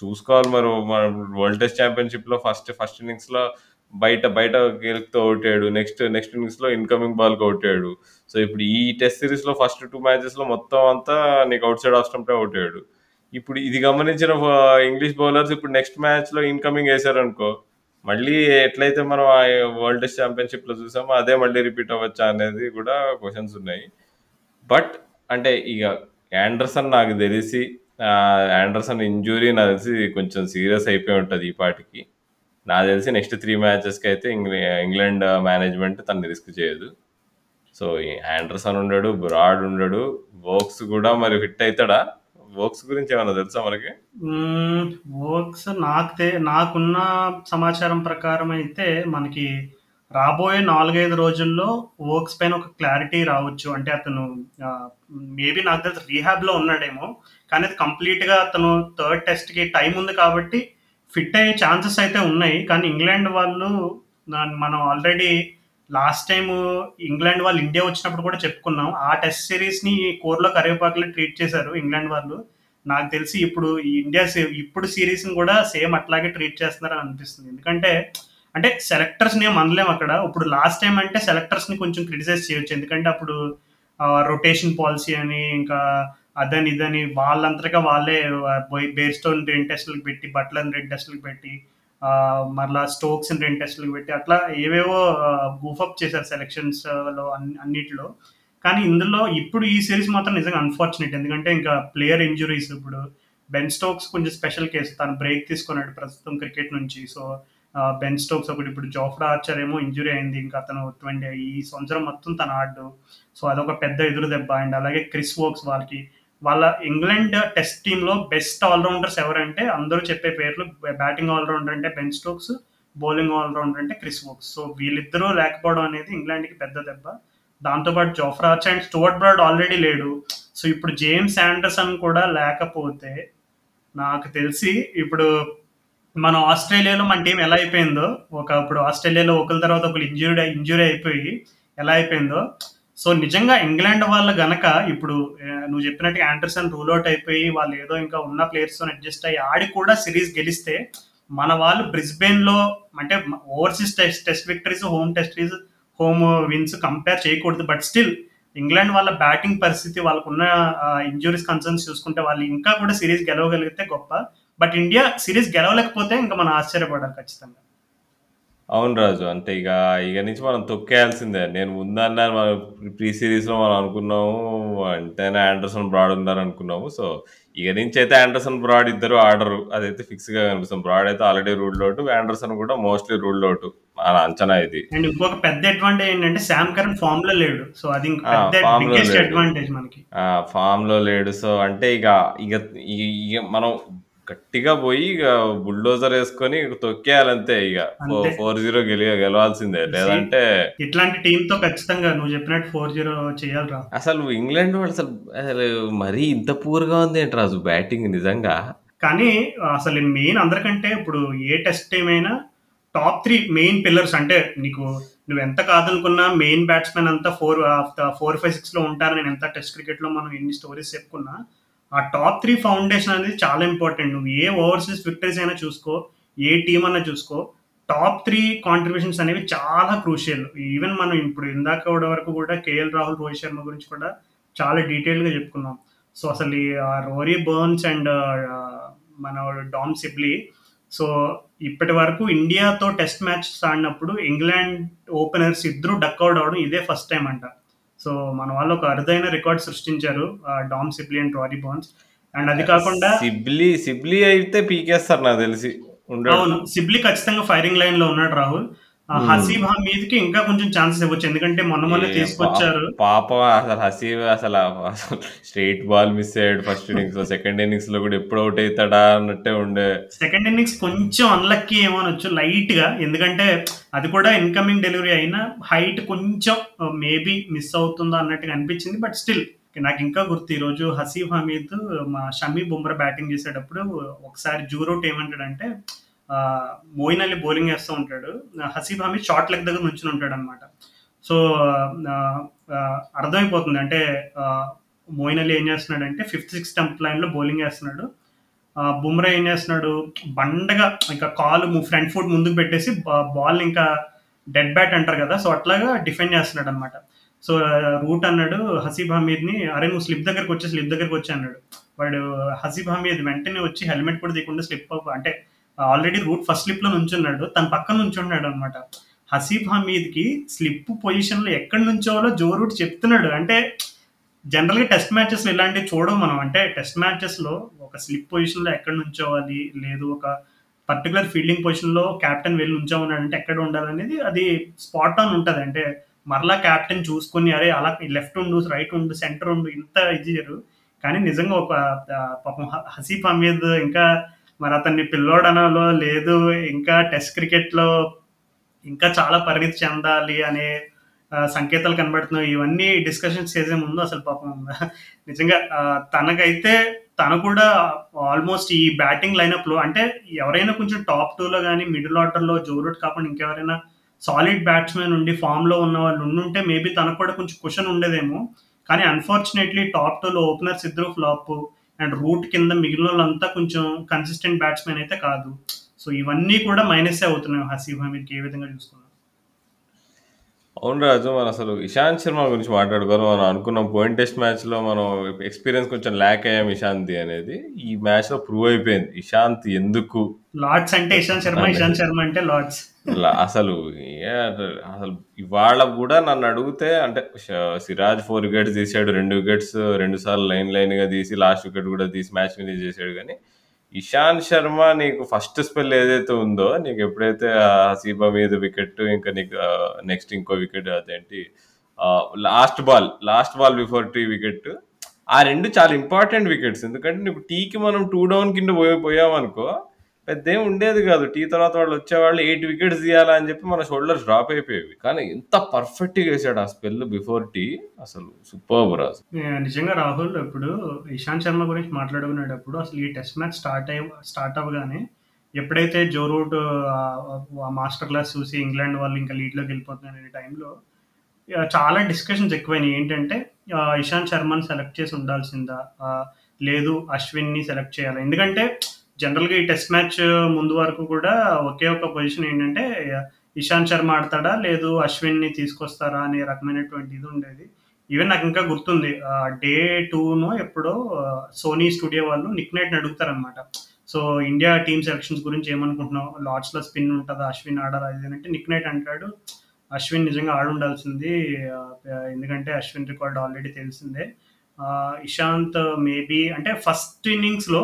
A: చూసుకోవాలి మరి. మన వరల్డ్ టెస్ట్ ఛాంపియన్షిప్లో ఫస్ట్ ఫస్ట్ ఇన్నింగ్స్లో బయట బయట గెలుపుతూ అవుతాడు నెక్స్ట్ నెక్స్ట్ ఇన్నింగ్స్లో ఇన్కమింగ్ బాల్కి అవుతాడు సో ఇప్పుడు ఈ టెస్ట్ సిరీస్లో ఫస్ట్ టూ మ్యాచెస్లో మొత్తం అంతా నీకు అవుట్ సైడ్ ఆఫ్ స్టంపే అవుట్ అయ్యాడు ఇప్పుడు ఇది గమనించిన ఇంగ్లీష్ బౌలర్స్ ఇప్పుడు నెక్స్ట్ మ్యాచ్లో ఇన్కమింగ్ వేసారనుకో మళ్ళీ ఎట్లయితే మనం ఆ వరల్డ్ టెస్ట్ ఛాంపియన్షిప్లో చూసామో అదే మళ్ళీ రిపీట్ అవ్వచ్చా అనేది కూడా క్వశ్చన్స్ ఉన్నాయి. బట్ అంటే ఇక యాండర్సన్ నాకు తెలిసి యాండర్సన్ ఇంజురీ నాకు తెలిసి కొంచెం సీరియస్ అయిపోయి ఉంటుంది ఈ పాటికి. నాకు తెలిసి నెక్స్ట్ త్రీ మ్యాచెస్కి అయితే ఇంగ్లీ ఇంగ్లాండ్ మేనేజ్మెంట్ తను రిస్క్ చేయదు. సో ఈ ఆండర్సన్ ఉండడు బ్రాడ్ ఉండడు వోక్స్ కూడా మరి ఫిట్ అవుతాడా వోక్స్ గురించి ఏమైనా తెలుసా మనకి?
B: వర్క్స్ నాకు నాకున్న సమాచారం ప్రకారం అయితే మనకి రాబోయే నాలుగైదు రోజుల్లో వర్క్స్ పైన ఒక క్లారిటీ రావచ్చు. అంటే అతను మేబీ నాకు తెలిసి రీహాబ్లో ఉన్నాడేమో కానీ అది కంప్లీట్గా అతను థర్డ్ టెస్ట్కి టైం ఉంది కాబట్టి ఫిట్ అయ్యే ఛాన్సెస్ అయితే ఉన్నాయి. కానీ ఇంగ్లాండ్ వాళ్ళు మనం ఆల్రెడీ లాస్ట్ టైం ఇంగ్లాండ్ వాళ్ళు ఇండియా వచ్చినప్పుడు కూడా చెప్పుకున్నాం. ఆ టెస్ట్ సిరీస్ని కోర్లో కరివేపాకులో ట్రీట్ చేశారు ఇంగ్లాండ్ వాళ్ళు. నాకు తెలిసి ఇప్పుడు ఈ ఇండియా ఇప్పుడు సిరీస్ని కూడా సేమ్ అట్లాగే ట్రీట్ చేస్తున్నారని అనిపిస్తుంది. ఎందుకంటే అంటే సెలెక్టర్స్ని ఏం అనలేం అక్కడ. ఇప్పుడు లాస్ట్ టైం అంటే సెలెక్టర్స్ని కొంచెం క్రిటిసైజ్ చేయొచ్చు. ఎందుకంటే అప్పుడు రొటేషన్ పాలసీ అని ఇంకా అదని ఇదని వాళ్ళంతగా వాళ్ళే బేర్స్టోన్ రెండు టెస్టులకు పెట్టి బట్టలను రెండు టెస్టులకు పెట్టి మరలా స్టోక్స్ రెండు టెస్టులకు పెట్టి అట్లా ఏవేవో గూఫప్ చేశారు సెలెక్షన్స్లో అన్ని- అన్నిటిలో. కానీ ఇందులో ఇప్పుడు ఈ సిరీస్ మాత్రం నిజంగా అన్ఫార్చునేట్ ఎందుకంటే ఇంకా ప్లేయర్ ఇంజురీస్ ఇప్పుడు బెన్ స్టోక్స్ కొంచెం స్పెషల్ కేసు. తను బ్రేక్ తీసుకున్నాడు ప్రస్తుతం క్రికెట్ నుంచి. సో బెన్ స్టోక్స్ ఒకటి ఇప్పుడు జోఫ్రా ఆర్చర్ ఏమో ఇంజురీ అయింది. ఇంకా అతను ట్వంటీ ఈ సంవత్సరం మొత్తం తన ఆడు సో అదొక పెద్ద ఎదురు దెబ్బ. అండ్ అలాగే క్రిస్ వోక్స్ వాళ్ళకి వాళ్ళ ఇంగ్లాండ్ టెస్ట్ టీంలో బెస్ట్ ఆల్రౌండర్స్ ఎవరంటే అందరూ చెప్పే పేర్లు బ్యాటింగ్ ఆల్రౌండర్ అంటే బెన్ స్టోక్స్ బౌలింగ్ ఆల్రౌండర్ అంటే క్రిస్ వోక్స్. సో వీళ్ళిద్దరూ లేకపోవడం అనేది ఇంగ్లాండ్కి పెద్ద దెబ్బ. దాంతోపాటు Jofra and Stuart Broad already లేడు. సో ఇప్పుడు జేమ్స్ ఆండర్సన్ కూడా లేకపోతే నాకు తెలిసి ఇప్పుడు మన ఆస్ట్రేలియాలో మన టీం ఎలా అయిపోయిందో ఒక ఇప్పుడు ఆస్ట్రేలియాలో ఒకరి తర్వాత ఒకరు ఇంజూరీ ఇంజూరీ అయిపోయి ఎలా అయిపోయిందో సో నిజంగా ఇంగ్లాండ్ వాళ్ళ గనక ఇప్పుడు నువ్వు చెప్పినట్టు ఆండర్సన్ రూల్ అవుట్ అయిపోయి వాళ్ళు ఏదో ఇంకా ఉన్న ప్లేయర్స్తో అడ్జస్ట్ అయ్యి ఆడి కూడా సిరీస్ గెలిస్తే మన వాళ్ళు బ్రిస్బెన్లో అంటే overseas test test victories home tests home wins compare చేయకూడదు. బట్ స్టిల్ ఇంగ్లాండ్ వాళ్ళ బ్యాటింగ్ పరిస్థితి వాళ్ళకున్న ఇంజురీస్ కన్సర్న్స్ చూసుకుంటే వాళ్ళు ఇంకా కూడా సిరీస్ గెలవగలిగితే గొప్ప. బట్ ఇండియా సిరీస్ గెలవలేకపోతే ఇంకా మనం ఆశ్చర్యపడాలి ఖచ్చితంగా.
A: అవును రాజు అంటే ఇక ఇక నుంచి మనం తొక్కేయాల్సిందే. నేను ముందన్నాను మనం ప్రీ సిరీస్లో మనం అనుకున్నాము అంటేనే ఆండర్సన్ బ్రాడ్ ఉన్నారు అనుకున్నాము. సో ఇక నుంచి అయితే ఆండర్సన్ బ్రాడ్ ఇద్దరు ఆడరు అదైతే ఫిక్స్గా కనిపిస్తుంది. బ్రాడ్ అయితే ఆల్రెడీ రూల్డ్ అవుట్ ఆండర్సన్ కూడా మోస్ట్లీ రూల్డ్ అవుట్ మన అంచనా ఇది.
B: అండ్ ఇంకొక పెద్ద అడ్వాంటేజ్ ఏంటంటే శామ్ కరణ్ ఫామ్లో లేడు. సో అది ఇంకా
A: ఆ,
B: పెద్ద
A: form లో
B: బిగ్గెస్ట్
A: లేడు.
B: అడ్వాంటేజ్ మనకి.
A: ఫామ్లో లేడు. సో అంటే ఇక ఇక ఇక- ఇక మనం గట్టిగా పోయి ఇక బుల్డోజర్ వేసుకొని తొక్కేయాలంతే ఇక.
B: అంతే.
A: ఫోర్ జీరో గెలి గెలవాల్సిందే. లేదంటే
B: ఇట్లాంటి టీమ్తో ఖచ్చితంగా నువ్వు చెప్పినట్టు ఫోర్ జీరో చేయాలి రా
A: అసలు ఇంగ్లాండ్ వాళ్ళు అసలు అసలు మరీ ఇంత పూర్గా ఉంది ఏంటి రాజు బ్యాటింగ్ నిజంగా?
B: కానీ అసలు మెయిన్ అందరికంటే ఇప్పుడు ఏ టెస్ట్ టీమ్ అయినా టాప్ త్రీ మెయిన్ పిల్లర్స్ అంటే నీకు నువ్వు ఎంత కాదనుకున్నా మెయిన్ బ్యాట్స్మెన్ అంతా ఫోర్ ఫోర్ ఫైవ్ సిక్స్లో ఉంటారు నేను ఎంత టెస్ట్ క్రికెట్లో మనం ఎన్ని స్టోరీస్ చెప్పుకున్నా ఆ టాప్ త్రీ ఫౌండేషన్ అనేది చాలా ఇంపార్టెంట్. నువ్వు ఏ ఓవర్సీస్ విక్టరీస్ అయినా చూసుకో ఏ టీం అన్నా చూసుకో టాప్ త్రీ కాంట్రిబ్యూషన్స్ అనేవి చాలా క్రూషియల్. ఈవెన్ మనం ఇప్పుడు ఇందాక వరకు కూడా కేఎల్ రాహుల్ రోహిత్ శర్మ గురించి కూడా చాలా డీటెయిల్గా చెప్పుకున్నాం. సో అసలు ఈ ఆ రోరీ బర్న్స్ అండ్ మన డామ్ సిబ్లీ సో ఇప్పటి వరకు ఇండియాతో టెస్ట్ మ్యాచ్ ఆడినప్పుడు ఇంగ్లాండ్ ఓపెనర్స్ ఇద్దరు డక్అవుట్ అవడం ఇదే ఫస్ట్ టైం అంట. సో మన వాళ్ళు ఒక అరుదైన రికార్డ్ సృష్టించారు Dom Sibley and Rory Burns and అది కాకుండా
A: సిబ్లీ సిబ్లీ అయితే పీకేస్తారు నాకు తెలిసి.
B: అవును సిబ్లీ ఖచ్చితంగా ఫైరింగ్ లైన్లో ఉన్నాడు రాహుల్. హసీబ్ హమీద్కి ఇంకా కొంచెం ఛాన్సెస్ ఇవ్వచ్చు. ఎందుకంటే మొన్న మొన్న తీసుకొచ్చారు.
A: పాపం అసలు హసీబ్ అసలు స్ట్రైట్ బాల్ మిస్ అయ్యాడు ఫస్ట్ ఇన్నింగ్స్లో సెకండ్ ఇన్నింగ్స్లో కూడా ఎప్పుడు అవుట్ అవుతాడా అన్నట్టే ఉండే.
B: సెకండ్ ఇన్నింగ్స్ కొంచెం అన్లక్కీ ఏమో అనొచ్చు లైట్గా ఎందుకంటే అది కూడా ఇన్కమింగ్ డెలివరీ అయినా హైట్ కొంచెం మేబీ మిస్ అవుతుందో అన్నట్టుగా అనిపించింది. బట్ స్టిల్ నాకు ఇంకా గుర్తు ఈ రోజు హసీఫ్ హమీద్ మా షమీ బుమ్రా బ్యాటింగ్ చేసేటప్పుడు ఒకసారి జూరోట్ ఏమంటాడంటే మోయిన్ అలీ బౌలింగ్ వేస్తూ ఉంటాడు. హసీఫ్ హమీద్ షార్ట్ లెగ్ దగ్గర నుంచుని ఉంటాడు అనమాట సో అర్థమైపోతుంది. అంటే మోయిన్ అలీ ఏం చేస్తున్నాడంటే ఫిఫ్త్ సిక్స్త్ టెంప్ లైన్లో బౌలింగ్ వేస్తున్నాడు బుమ్రా ఏం చేస్తున్నాడు? బండగా ఇంకా కాలు ఫ్రంట్ ఫుట్ ముందుకు పెట్టేసి బాల్ ఇంకా డెడ్ బ్యాట్ అంటారు కదా సో అట్లాగా డిఫెండ్ చేస్తున్నాడు అనమాట సో రూట్ అన్నాడు హసీబ్ హమీద్ని అరే నువ్వు స్లిప్ దగ్గరకు వచ్చి స్లిప్ దగ్గరకు వచ్చి అన్నాడు. వాడు హసీబ్ హమీద్ వెంటనే వచ్చి హెల్మెట్ కూడా తీయకుండా స్లిప్ అంటే ఆల్రెడీ రూట్ ఫస్ట్ స్లిప్లో నుంచున్నాడు తన పక్కన నుంచున్నాడు అనమాట హసీబ్ హమీద్కి స్లిప్ పొజిషన్లో ఎక్కడి నుంచోవాలో జో రూట్ చెప్తున్నాడు. అంటే జనరల్గా టెస్ట్ మ్యాచెస్ ఇలాంటివి చూడవు మనం. అంటే టెస్ట్ మ్యాచెస్లో ఒక స్లిప్ పొజిషన్లో ఎక్కడ నుంచోవాలి లేదు ఒక పర్టికులర్ ఫీల్డింగ్ పొజిషన్లో కెప్టెన్ వెళ్ళి ఉంచామన్నాడు అంటే ఎక్కడ ఉండాలనేది అది స్పాట్ ఆన్ ఉంటుంది. అంటే మరలా కెప్టెన్ చూసుకొని అరే అలా లెఫ్ట్ ఉండు రైట్ ఉండు సెంటర్ ఉండు ఇంత ఇది చేయరు. కానీ నిజంగా ఒక పాపం హసీఫ్ అమీద్ ఇంకా మరి అతన్ని పిల్లోడనాలో లేదు ఇంకా టెస్ట్ క్రికెట్లో ఇంకా చాలా పరిణితి చెందాలి అనే సంకేతాలు కనబడుతున్నాయి. ఇవన్నీ డిస్కషన్స్ చేసే ముందు అసలు పాపం నిజంగా తనకైతే తను కూడా ఆల్మోస్ట్ ఈ బ్యాటింగ్ లైనప్లో అంటే ఎవరైనా కొంచెం టాప్ టూలో కానీ మిడిల్ ఆర్డర్లో జోరూట్ కాకుండా ఇంకెవరైనా సాలిడ్ బ్యాట్స్మెన్ ఉండి ఫామ్లో ఉన్న వాళ్ళు ఉండుంటే మేబీ తనకు కూడా కొంచెం క్వశ్చన్ ఉండేదేమో. కానీ అన్ఫార్చునేట్లీ టాప్ టూలో ఓపెనర్స్ ఇద్దరు ఫ్లాప్. అండ్ రూట్ కింద మిగిలిన వాళ్ళంతా కొంచెం కన్సిస్టెంట్ బ్యాట్స్మెన్ అయితే కాదు. సో ఇవన్నీ కూడా మైనస్ అవుతున్నాయి హసీబ్ హమీద్కి ఏ విధంగా చూసుకున్నాం.
A: అవును రాజు మనం అసలు ఇషాంత్ శర్మ గురించి మాట్లాడుకోవాలి. మనం అనుకున్నాం పోయిన టెస్ట్ మ్యాచ్లో మనం ఎక్స్పీరియన్స్ కొంచెం ల్యాక్ అయ్యాం ఇషాంత్ అనేది. ఈ మ్యాచ్లో ప్రూవ్ అయిపోయింది. ఇషాంత్ ఎందుకు?
B: లార్డ్స్ అంటే ఇషాంత్ శర్మ ఇషాంత్ శర్మ అంటే లార్డ్స్
A: అసలు అసలు ఇవాళ కూడా నన్ను అడిగితే అంటే సిరాజ్ ఫోర్ వికెట్స్ తీసాడు రెండు వికెట్స్ రెండు సార్లు లైన్ లైన్గా తీసి లాస్ట్ వికెట్ కూడా తీసి మ్యాచ్ విన్ చేసాడు కానీ ఇషాంత్ శర్మ నీకు ఫస్ట్ స్పెల్ ఏదైతే ఉందో నీకు ఎప్పుడైతే ఆ హసీబా మీద వికెట్ ఇంకా నీకు నెక్స్ట్ ఇంకో వికెట్ అదేంటి last ball last ball before tea wicket ఆ రెండు చాలా ఇంపార్టెంట్ వికెట్స్ ఎందుకంటే నీకు టీకి మనం టూ డౌన్ కింద పోయి పోయామనుకో పెద్ద ఏం ఉండేది కాదు. టీ తర్వాత వాళ్ళు వచ్చేవాళ్ళు ఎయిట్ వికెట్స్ తీయాలా? అని చెప్పి మన షోల్డర్స్ డ్రాప్ అయిపోయేవి. కానీ ఎంత పర్ఫెక్ట్గా వేసాడు ఆ స్పెల్ బిఫోర్ టీ. అసలు సూపర్ రాజు
B: నిజంగా రాహుల్ ఇప్పుడు ఇషాంత్ శర్మ గురించి మాట్లాడుకునేటప్పుడు అసలు ఈ టెస్ట్ మ్యాచ్ స్టార్ట్ అయ్యి స్టార్ట్ అవ్వగానే ఎప్పుడైతే జో రూట్ మాస్టర్ క్లాస్ చూసి ఇంగ్లాండ్ వాళ్ళు ఇంకా లీడ్లోకి వెళ్ళిపోతున్నారు అనే టైంలో చాలా డిస్కషన్స్ ఎక్కువైనాయి. ఏంటంటే ఇషాంత్ శర్మని సెలెక్ట్ చేసి ఉండాల్సిందా? లేదు అశ్విన్ని సెలెక్ట్ చేయాలి? ఎందుకంటే జనరల్గా ఈ టెస్ట్ మ్యాచ్ ముందు వరకు కూడా ఒకే ఒక పొజిషన్ ఏంటంటే ఇషాంత్ శర్మ ఆడతాడా లేదు అశ్విన్ని తీసుకొస్తారా అనే రకమైనటువంటి ఇది ఉండేది. ఈవెన్ నాకు ఇంకా గుర్తుంది డే టూను ఎప్పుడో సోనీ స్టూడియో వాళ్ళు నిక్ నైట్ అడుగుతారనమాట సో ఇండియా టీమ్ సెలక్షన్స్ గురించి ఏమనుకుంటున్నావు? లార్డ్స్లో స్పిన్ ఉంటుందా? అశ్విన్ ఆడరా ఇది అంటే నిక్ నైట్ అంటాడు అశ్విన్ నిజంగా ఆడుండాల్సింది ఎందుకంటే అశ్విన్ రికార్డ్ ఆల్రెడీ తెలిసిందే. ఇషాంత్ మేబీ అంటే ఫస్ట్ ఇన్నింగ్స్లో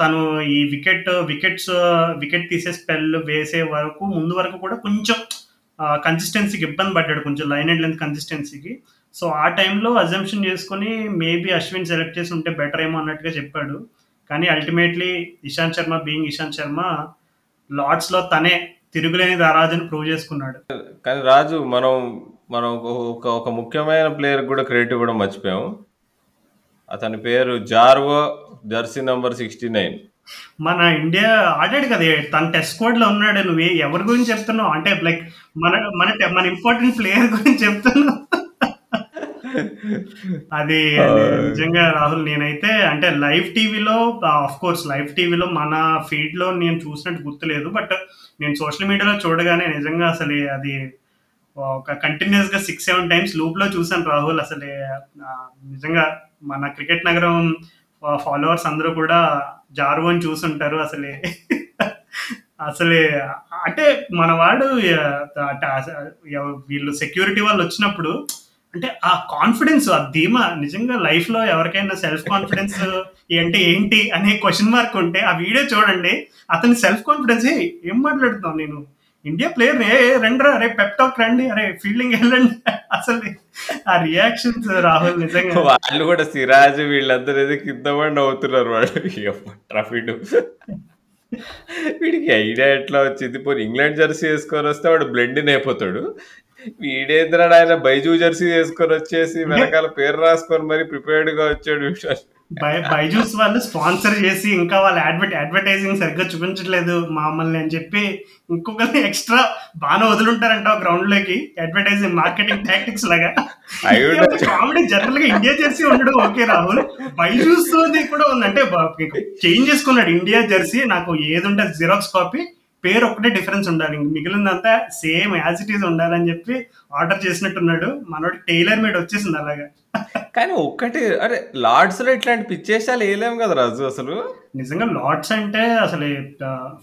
B: తను ఈ వికెట్ వికెట్స్ వికెట్ తీసే స్పెల్ వేసే వరకు ముందు వరకు కూడా కొంచెం కన్సిస్టెన్సీకి ఇబ్బంది పడ్డాడు. కొంచెం లైన్ అండ్ లెంత్ కన్సిస్టెన్సీకి సో ఆ టైంలో అజంప్షన్ చేసుకుని మేబీ అశ్విన్ సెలెక్ట్ చేసి ఉంటే బెటర్ ఏమో అన్నట్టుగా చెప్పాడు. కానీ అల్టిమేట్లీ ఇషాంత్ శర్మ బీయింగ్ ఇషాంత్ శర్మ లార్డ్స్లో తనే తిరుగులేని రాజుని ప్రూవ్ చేసుకున్నాడు.
A: కానీ రాజు మనం మనం ఒక- ఒక ఒక ముఖ్యమైన ప్లేయర్ కూడా క్రెడిట్ ఇవ్వడం మర్చిపోయాము అతని పేరు Jarvo jersey number sixty nine.
B: మన ఇండియా ఆడాడు కదా తన టెస్ట్ స్క్వాడ్లో ఉన్నాడు నువ్వు ఎవరి గురించి చెప్తున్నావు? అంటే లైక్ మన మన మన ఇంపార్టెంట్ ప్లేయర్ గురించి చెప్తున్నావు. అది నిజంగా రాహుల్ నేనైతే అంటే లైవ్ టీవీలో ఆఫ్ కోర్స్ లైవ్ టీవీలో మన ఫీడ్లో నేను చూసినట్టు గుర్తులేదు బట్ నేను సోషల్ మీడియాలో చూడగానే నిజంగా అసలు అది ఒక కంటిన్యూస్గా సిక్స్ సెవెన్ టైమ్స్ లూప్లో చూసాను రాహుల్. అసలు నిజంగా మన క్రికెట్ నగరం ఫాలోవర్స్ అందరూ కూడా జారు అని చూసుంటారు అసలే. అసలే అంటే మన వాడు వీళ్ళు సెక్యూరిటీ వాళ్ళు వచ్చినప్పుడు అంటే ఆ కాన్ఫిడెన్స్ ఆ ధీమా నిజంగా లైఫ్లో ఎవరికైనా సెల్ఫ్ కాన్ఫిడెన్స్ అంటే ఏంటి అనే క్వశ్చన్ మార్క్ ఉంటే ఆ వీడియో చూడండి. అతని సెల్ఫ్ కాన్ఫిడెన్స్ ఏం మాట్లాడుతున్నావు నేను? ఇండియా ప్లేయర్ ఏ రండి రండిరా అరే పెప్టాక్ రండి అరే ఫీల్డింగ్ వెళ్ళండి. అసలు ఆ రియాక్షన్స్ రాహుల్ నిజంగా.
A: వాళ్ళు కూడా సిరాజ్ వీళ్ళందరూ ఏదో కింద పడి నవ్వుతున్నారు వాడు ట్రఫీడు వీడికి ఐడియా ఎట్లా వచ్చింది? పోనీ ఇంగ్లాండ్ జెర్సీ వేసుకొని వస్తే వాడు బ్లెండ్ అయిపోతాడు. వీడేంద్రా ఆయన బైజూ జెర్సీ వేసుకొని వచ్చేసి వెనకాల పేరు రాసుకొని మరి ప్రిపేర్డ్గా వచ్చాడు
B: బైజూస్ వాళ్ళు స్పాన్సర్ చేసి ఇంకా వాళ్ళ అడ్వర్ట్ అడ్వర్టైజింగ్ సరిగ్గా చూపించట్లేదు మమ్మల్ని అని చెప్పి ఇంకొకరిని ఎక్స్ట్రా బాగా వదులుంటారంట గ్రౌండ్లోకి అడ్వర్టైజింగ్ మార్కెటింగ్ టాక్టిక్స్ లాగా. కామెడీ జనరల్గా ఇండియా జెర్సీ ఉండడం. ఓకే రాహుల్. బైజూస్ కూడా ఉంది అంటే చేంజ్ చేసుకున్నాడు. ఇండియా జెర్సీ నాకు ఏది ఉంటే జిరాక్స్ కాపీ పేరు ఒకటే డిఫరెన్స్ ఉండాలి మిగిలినంతా సేమ్ యాజ్ ఇట్ ఈస్ ఉండాలని చెప్పి ఆర్డర్ చేసినట్టున్నాడు. మనోడు టైలర్ మేడ్ వచ్చేసింది అలాగా.
A: కానీ ఒక్కటి అరే లార్డ్స్లో ఇట్లాంటి పిచ్చేసాలు వేయలేము కదా రాజు అసలు.
B: నిజంగా లాట్స్ అంటే అసలు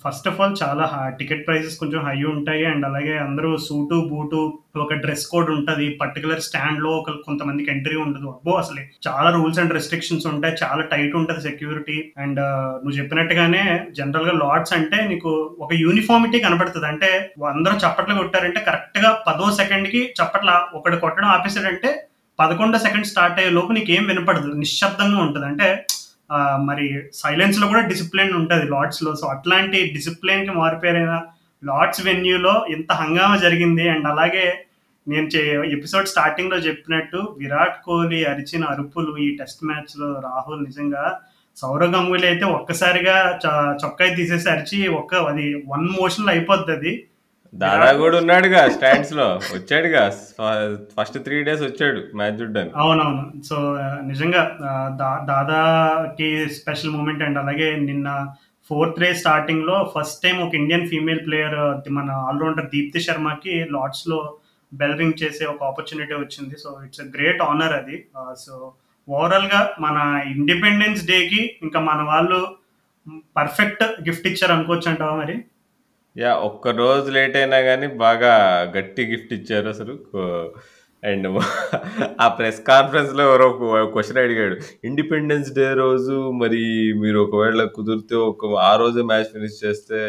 B: ఫస్ట్ ఆఫ్ ఆల్ చాలా టికెట్ ప్రైసెస్ కొంచెం హై ఉంటాయి అండ్ అలాగే అందరూ సూటు బూటు ఒక డ్రెస్ కోడ్ ఉంటుంది పర్టికులర్ స్టాండ్లో ఒక కొంతమందికి ఎంట్రీ ఉండదు. అబ్బో అసలు చాలా రూల్స్ అండ్ రెస్ట్రిక్షన్స్ ఉంటాయి చాలా టైట్ ఉంటుంది సెక్యూరిటీ అండ్ నువ్వు చెప్పినట్టుగానే జనరల్గా లాట్స్ అంటే నీకు ఒక యూనిఫామిటీ కనబడుతుంది అంటే అందరూ చప్పట్లు కొట్టారంటే కరెక్ట్గా పదో సెకండ్కి చప్పట్ల ఒకటి కొట్టడం ఆపేసాడంటే పదకొండో సెకండ్ స్టార్ట్ అయ్యే లోపు నీకు ఏం వినపడదు నిశ్శబ్దంగా ఉంటుంది. అంటే మరి సైలెన్స్లో కూడా డిసిప్లిన్ ఉంటుంది లార్డ్స్లో. సో అట్లాంటి డిసిప్లిన్కి మారిపోయిన లార్డ్స్ వెన్యూలో ఇంత హంగామా జరిగింది. అండ్ అలాగే నేను చే ఎపిసోడ్ స్టార్టింగ్లో చెప్పినట్టు విరాట్ కోహ్లీ అరిచిన అరుపులు ఈ టెస్ట్ మ్యాచ్లో రాహుల్ నిజంగా సౌరవ్ గంగులీ అయితే ఒక్కసారిగా చ- చొక్కాయి తీసేసి అరిచి ఒక్క అది వన్ మోషన్లో అయిపోద్ది అది.
A: దాదా కూడా ఉన్నాడుగా స్టాండ్స్లో. వచ్చాడుగా. ఫస్ట్ త్రీ డేస్ వచ్చాడు మ్యాచ్ చూడ్డానికి.
B: అవునవును. సో నిజంగా దాదాకి స్పెషల్ మూమెంట్ అండ్ అలాగే నిన్న ఫోర్త్ డే స్టార్టింగ్లో ఫస్ట్ టైం ఒక ఇండియన్ ఫీమేల్ ప్లేయర్ మన ఆల్రౌండర్ దీప్తి శర్మకి లార్డ్స్లో బెల్ రింగ్ చేసే ఒక ఆపర్చునిటీ వచ్చింది. సో ఇట్స్ గ్రేట్ ఆనర్ అది. సో ఓవరాల్గా మన ఇండిపెండెన్స్ డేకి ఇంకా మన వాళ్ళు పర్ఫెక్ట్ గిఫ్ట్ ఇచ్చారు అనుకోవచ్చు అంటావా మరి?
A: యా ఒక్క రోజు లేట్ అయినా కానీ బాగా గట్టి గిఫ్ట్ ఇచ్చారు అసలు. అండ్ ఆ ప్రెస్ కాన్ఫరెన్స్‌లో ఎవరో ఒక క్వశ్చన్ అడిగాడు. ఇండిపెండెన్స్ డే రోజు మరి మీరు ఒకవేళ కుదిరితే ఒక ఆ రోజు మ్యాచ్ ఫినిష్ చేస్తే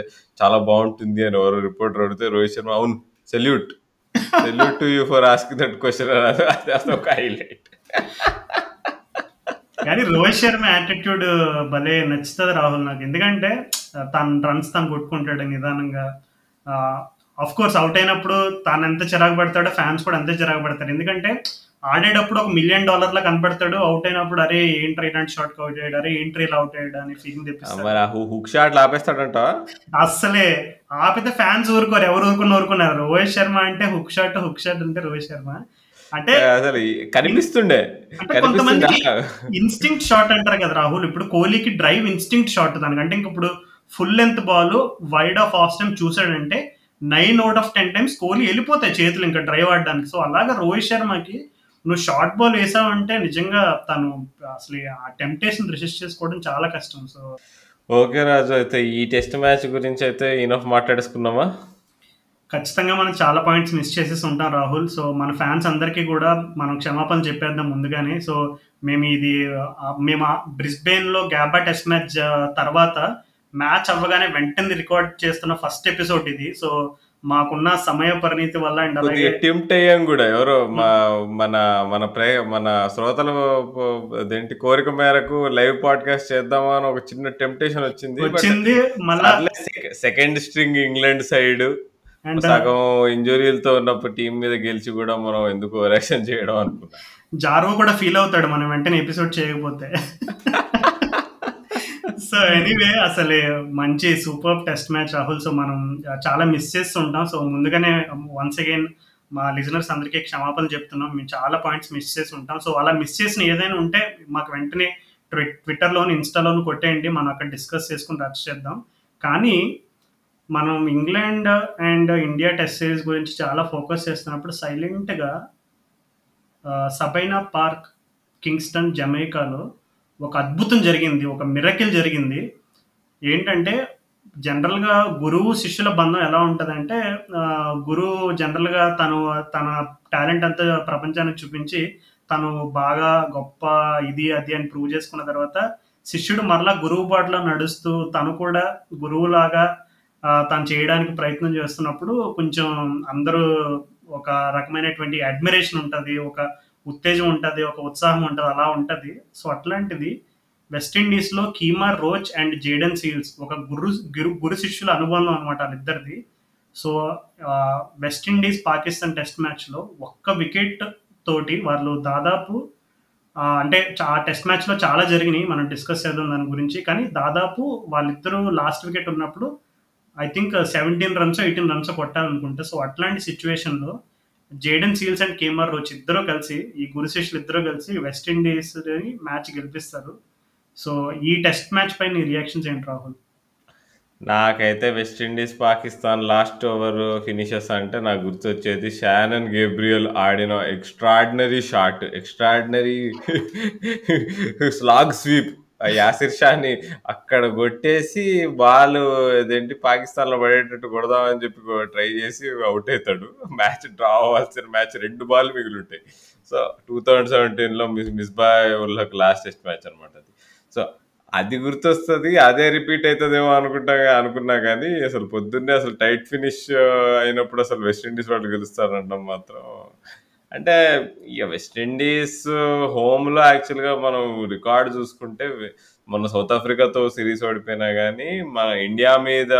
A: చాలా బాగుంటుంది అని ఎవరో రిపోర్టర్ అడిగితే రోహిత్ శర్మ అవును salute. Salute to you for asking that question అది ఒక హైలైట్.
B: కానీ రోహిత్ శర్మ యాటిట్యూడ్ భలే నచ్చుతుంది రాహుల్ నాకు. ఎందుకంటే తన రన్స్ తను కొట్టుకుంటాడు నిదానంగా. ఆఫ్ కోర్స్ అవుట్ అయినప్పుడు తాను ఎంత చిరాకు పడతాడో ఫ్యాన్స్ కూడా అంతే చిరాకు పడతారు. ఎందుకంటే ఆడేటప్పుడు ఒక మిలియన్ డాలర్లా కనపడతాడు అవుట్ అయినప్పుడు అరే ఏంట్రీ ఇలాంటి షాట్ అవుట్ అయ్యాడు? అరే ఏంట్రీ ఇలా అవుట్ అయ్యాడు? అని ఫీలింగ్ తెప్పిస్తాడు.
A: హుక్ షాట్ ఆపేస్తాడంట
B: అస్సలే. ఆపితే ఫ్యాన్స్ ఊరుకోరు. ఎవరు ఊరుకుని ఊరుకున్నారు. రోహిత్ శర్మ అంటే హుక్ షాట్ హుక్ షాట్ అంటే రోహిత్ శర్మ. అంటే
A: అసలు కనిపిస్తుండే. కనిపిస్తుండే.
B: ఇన్స్టింక్ట్ షాట్ అంటారు కదా రాహుల్. ఇప్పుడు కోహ్లీకి డ్రైవ్ ఇన్స్టింక్ట్ షాట్ దానికంటే ఇంక ఇప్పుడు full length ball wide off off time చూసాడంటే nine out of ten times Kohli వెళ్ళిపోతాయి చేతులు ఇంకా డ్రైవ్ ఆడడానికి. సో అలాగా రోహిత్ శర్మకి నువ్వు షార్ట్ బాల్ వేసావంటే నిజంగా తను అసలు ఆ టెంప్టేషన్ రిసిస్ట్ చేసుకోవడం చాలా కష్టం. సో
A: ఓకే రాజు అయితే ఈ టెస్ట్ మ్యాచ్ గురించి అయితే ఇనఫ్ మాట్లాడేసుకున్నామా?
B: ఖచ్చితంగా మనం చాలా పాయింట్స్ మిస్ చేసేసి ఉంటాం రాహుల్. సో మన ఫ్యాన్స్ అందరికీ కూడా మనం క్షమాపణ చెప్పేద్దాం ముందుగానే. సో మేము ఇది మేము బ్రిస్బెయిన్లో గ్యాబా టెస్ట్ మ్యాచ్ తర్వాత మ్యాచ్ అవ్వగానే వెంటనే రికార్డ్ చేస్తున్న ఫస్ట్ ఎపిసోడ్ ఇది. సో మాకున్న సమయ పరిణితి వల్ల అండ్ అలాగే
A: కొద్దిగా టెంప్ట్ అయ్యాం కూడా. ఎవరో మా మన మన ప్రే మన శ్రోతల అదేంటి కోరిక మేరకు లైవ్ పాడ్కాస్ట్ చేద్దామా అని ఒక చిన్న టెంప్టేషన్ వచ్చింది.
B: వచ్చింది మళ్ళా
A: సెకండ్ స్ట్రింగ్ ఇంగ్లాండ్ సైడ్ సగం ఇంజురీలతో ఉన్నప్పుడు టీం మీద గెలిచి కూడా మనం ఎందుకు రియాక్షన్ చేయడం అనుకున్నా.
B: జారో కూడా ఫీల్ అవుతాడు మనం వెంటనే ఎపిసోడ్ చేయకపోతే. సో ఎనీవే అసలు మంచి super test match Rahul. So మనం చాలా మిస్ చేస్తుంటాం. సో ముందుగానే um, వన్స్ అగైన్ మా లిజనర్స్ అందరికీ క్షమాపణ చెప్తున్నాం. మేము చాలా పాయింట్స్ మిస్ చేసి ఉంటాం సో అలా మిస్ చేసిన ఏదైనా ఉంటే మాకు వెంటనే ట్వి ట్విట్టర్లోను ఇన్స్టాలోను కొట్టేయండి. మనం అక్కడ డిస్కస్ చేసుకుని రచ్ చేద్దాం. కానీ మనం England and India test series గురించి చాలా ఫోకస్ చేస్తున్నప్పుడు సైలెంట్గా సబైనా పార్క్ కింగ్స్టన్ జమైకాలో ఒక అద్భుతం జరిగింది ఒక మిరకిల్ జరిగింది. ఏంటంటే జనరల్గా గురువు శిష్యుల బంధం ఎలా ఉంటుందంటే అంటే గురువు జనరల్గా తను తన టాలెంట్ అంతా ప్రపంచానికి చూపించి తను బాగా గొప్ప ఇది అది అని ప్రూవ్ చేసుకున్న తర్వాత శిష్యుడు మరలా గురువు బాటలో నడుస్తూ తను కూడా గురువులాగా తను చేయడానికి ప్రయత్నం చేస్తున్నప్పుడు కొంచెం అందరూ ఒక రకమైనటువంటి అడ్మిరేషన్ ఉంటుంది ఒక ఉత్తేజం ఉంటుంది ఒక ఉత్సాహం ఉంటుంది అలా ఉంటుంది. సో అట్లాంటిది వెస్టిండీస్లో Kemar Roach and Jayden Seales ఒక గురు గురు గురు శిష్యుల అనుబంధం అనమాట వాళ్ళిద్దరిది. So West Indies Pakistan test మ్యాచ్లో ఒక్క వికెట్ తోటి వాళ్ళు దాదాపు అంటే ఆ టెస్ట్ మ్యాచ్లో చాలా జరిగినాయి. మనం డిస్కస్ చేద్దాం దాని గురించి. కానీ దాదాపు వాళ్ళిద్దరూ లాస్ట్ వికెట్ ఉన్నప్పుడు I think seventeen runs eighteen runs కొట్టాలనుకుంటే. So అట్లాంటి సిచ్యువేషన్లో Jayden Seales and Kemar Roach ఇద్దరు కలిసి ఈ గురు శిష్యులు ఇద్దరు కలిసి వెస్టిండీస్ మ్యాచ్ గెలిపిస్తారు. సో ఈ టెస్ట్ మ్యాచ్ పై నీ రియాక్షన్స్ ఏంటి రాహుల్?
A: నాకైతే West Indies Pakistan last over finishes అంటే నాకు గుర్తొచ్చేది షానన్ గేబ్రియల్ ఆడిన extraordinary shot extraordinary slog sweep Yasir షాని అక్కడ కొట్టేసి బాల్ ఇదేంటి పాకిస్తాన్లో పడేటట్టు కొడదామని చెప్పి ట్రై చేసి అవుట్ అవుతాడు. మ్యాచ్ డ్రా అవ్వాల్సిన మ్యాచ్ రెండు బాల్ మిగిలి ఉంటాయి సో టూ థౌజండ్ సెవెంటీన్లో మిస్ మిస్బాయ్ వాళ్ళకి లాస్ట్ టెస్ట్ మ్యాచ్ అనమాట అది. సో అది గుర్తొస్తుంది అదే రిపీట్ అవుతుందేమో అనుకుంటా అనుకున్నా కానీ అసలు పొద్దున్నే అసలు టైట్ ఫినిష్ అయినప్పుడు అసలు వెస్టిండీస్ వాళ్ళు గెలుస్తారంటాం మాత్రం అంటే ఇక వెస్టిండీస్ హోమ్లో యాక్చువల్గా మనం రికార్డ్ చూసుకుంటే మన సౌత్ ఆఫ్రికాతో సిరీస్ ఓడిపోయినా కానీ మన ఇండియా మీద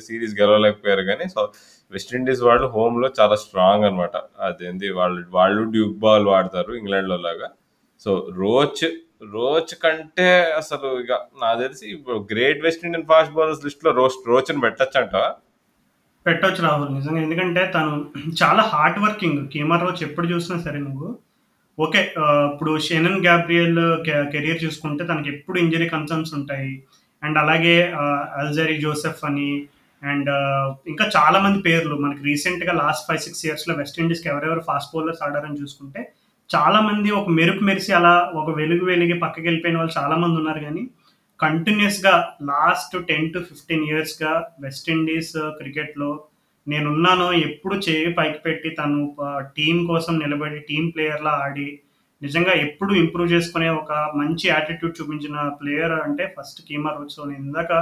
A: సిరీస్ గెలవలేకపోయారు కానీ సో వెస్టిండీస్ వాళ్ళు హోమ్లో చాలా స్ట్రాంగ్ అనమాట అదేంది వాళ్ళు వాళ్ళు డ్యూక్ బాల్ వాడతారు ఇంగ్లాండ్లో లాగా. సో రోచ్ రోచ్ కంటే అసలు ఇక నాకు తెలిసి great West Indian fast bowlers లిస్ట్లో రోచ్ రోచ్ని పెట్టచ్చు అంట
B: పెట్టవచ్చు రాహుల్ నిజంగా. ఎందుకంటే తను చాలా హార్డ్ వర్కింగ్. కేమర్ రోచ్ ఎప్పుడు చూసినా సరే నువ్వు. ఓకే ఇప్పుడు షెనన్ గ్యాబ్రియల్ కెరియర్ చూసుకుంటే తనకి ఎప్పుడు ఇంజరీ కన్సర్న్స్ ఉంటాయి. అండ్ అలాగే అల్జరీ జోసెఫ్ అని అండ్ ఇంకా చాలా మంది పేర్లు. మనకి రీసెంట్గా లాస్ట్ ఫైవ్ సిక్స్ ఇయర్స్లో వెస్టిండీస్కి ఎవరెవరు ఫాస్ట్ బౌలర్స్ ఆడారని చూసుకుంటే చాలా మంది ఒక మెరుపు మెరిసి అలా ఒక వెలుగు వెలిగి పక్కకి వెళ్ళిపోయిన వాళ్ళు చాలా మంది ఉన్నారు. కానీ కంటిన్యూస్గా లాస్ట్ టెన్ టు ఫిఫ్టీన్ ఇయర్స్గా వెస్టిండీస్ క్రికెట్లో నేనున్నాను ఎప్పుడు చేయి పైకి పెట్టి తను టీం కోసం నిలబడి టీం ప్లేయర్లా ఆడి నిజంగా ఎప్పుడు ఇంప్రూవ్ చేసుకునే ఒక మంచి యాటిట్యూడ్ చూపించిన ప్లేయర్ అంటే ఫస్ట్ కీమర్ రోచ్ సో నేను ఇందాక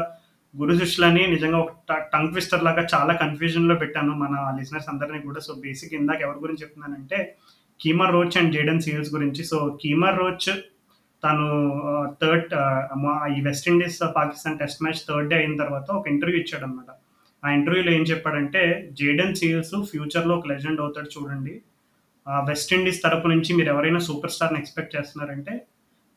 B: గురు శిష్యులని నిజంగా ఒక టంగ్ ట్విస్టర్ లాగా చాలా కన్ఫ్యూజన్లో పెట్టాను మన లిసనర్స్ అందరినీ కూడా. సో బేసిక్ ఇందాక ఎవరి గురించి చెప్తున్నానంటే Kemar Roach and Jayden Seales గురించి. సో కీమర్ రోచ్ తను థర్డ్ ఈ West Indies Pakistan test match third day అయిన తర్వాత ఒక ఇంటర్వ్యూ ఇచ్చాడు అనమాట ఆ ఇంటర్వ్యూలో ఏం చెప్పాడంటే జేడెన్ సీల్స్ ఫ్యూచర్లో ఒక లెజెండ్ అవుతాడు చూడండి. వెస్టిండీస్ తరపు నుంచి మీరు ఎవరైనా సూపర్ స్టార్ని ఎక్స్పెక్ట్ చేస్తున్నారంటే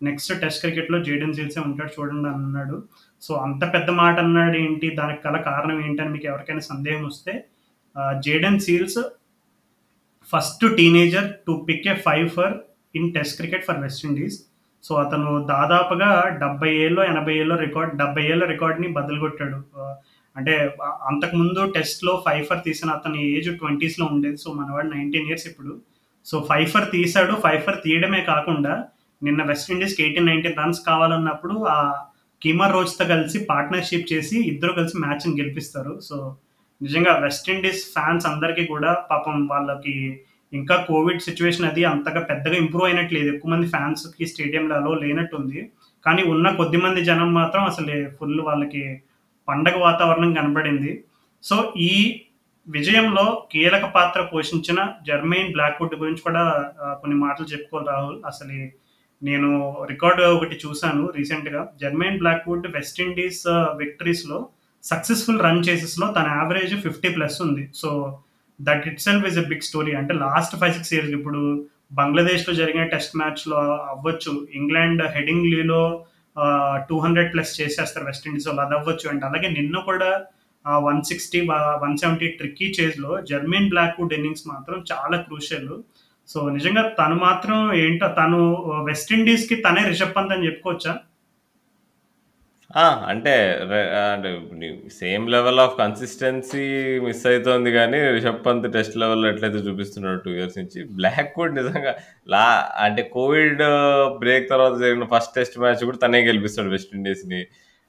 B: నెక్స్ట్ టెస్ట్ క్రికెట్లో జేడెన్ సీల్సే ఉంటాడు చూడండి అని అన్నాడు. సో అంత పెద్ద మాట అన్నాడు ఏంటి? దానికి గల కారణం ఏంటని మీకు ఎవరికైనా సందేహం వస్తే Jayden Seales first teenager to pick a five for in test cricket for West Indies so అతను దాదాపుగా డెబ్బై ఏళ్ళు ఎనభై ఏళ్ళు రికార్డ్ డెబ్బై ఏళ్ళ రికార్డ్ని బదులు కొట్టాడు అంటే అంతకుముందు టెస్ట్లో ఫైఫర్ తీసిన అతని ఏజ్ ట్వంటీస్లో ఉండేది. సో మనవాడు నైన్టీన్ ఇయర్స్ ఇప్పుడు. సో ఫైఫర్ తీశాడు. ఫైఫర్ తీయడమే కాకుండా నిన్న వెస్ట్ ఇండీస్కి ఎయిటీన్ నైన్టీన్ రన్స్ కావాలన్నప్పుడు ఆ కీమర్ రోజుతో కలిసి పార్ట్నర్షిప్ చేసి ఇద్దరు కలిసి మ్యాచ్ని గెలిపిస్తారు. సో నిజంగా వెస్ట్ ఇండీస్ ఫ్యాన్స్ అందరికీ కూడా పాపం వాళ్ళకి ఇంకా కోవిడ్ సిచ్యువేషన్ అది అంతగా పెద్దగా ఇంప్రూవ్ అయినట్లేదు. ఎక్కువ మంది ఫ్యాన్స్కి స్టేడియంలో అలో లేనట్టుంది. కానీ ఉన్న కొద్ది మంది జనం మాత్రం అసలు ఫుల్ వాళ్ళకి పండగ వాతావరణం కనబడింది. సో ఈ విజయంలో కీలక పాత్ర పోషించిన జర్మైన్ బ్లాక్వుడ్ గురించి కూడా కొన్ని మాటలు చెప్పుకోవాలి రాహుల్. అసలు నేను రికార్డు ఒకటి చూశాను రీసెంట్గా. జర్మైన్ బ్లాక్వుడ్ వెస్టిండీస్ విక్టరీస్లో సక్సెస్ఫుల్ రన్ చేసెస్లో తన యావరేజ్ ఫిఫ్టీ ప్లస్ ఉంది. So that itself is a big story. అంటే లాస్ట్ ఫైవ్ సిక్స్ ఇయర్స్ ఇప్పుడు బంగ్లాదేశ్లో జరిగిన టెస్ట్ మ్యాచ్లో అవ్వచ్చు. ఇంగ్లాండ్ హెడింగ్ లీలో టూ హండ్రెడ్ ప్లస్ చేసేస్తారు వెస్టిండీస్ వాళ్ళు. అది అవ్వచ్చు అండ్ అలాగే నిన్న కూడా one sixty one seventy tricky చేజ్లో Jermaine Blackwood innings మాత్రం చాలా క్రూషియల్ సో నిజంగా తను మాత్రం ఏంటో తను వెస్టిండీస్కి తనే రిషబ్ పంత్ అని చెప్పుకోవచ్చా?
A: అంటే అంటే same level of consistency miss అవుతోంది కానీ రిషబ్ పంత్ టెస్ట్ లెవెల్లో ఎట్లయితే చూపిస్తున్నాడు టూ ఇయర్స్ నుంచి బ్లాక్ కూడా నిజంగా లా అంటే కోవిడ్ బ్రేక్ తర్వాత జరిగిన ఫస్ట్ టెస్ట్ మ్యాచ్ కూడా తనే గెలిపిస్తాడు వెస్టిండీస్‌ని.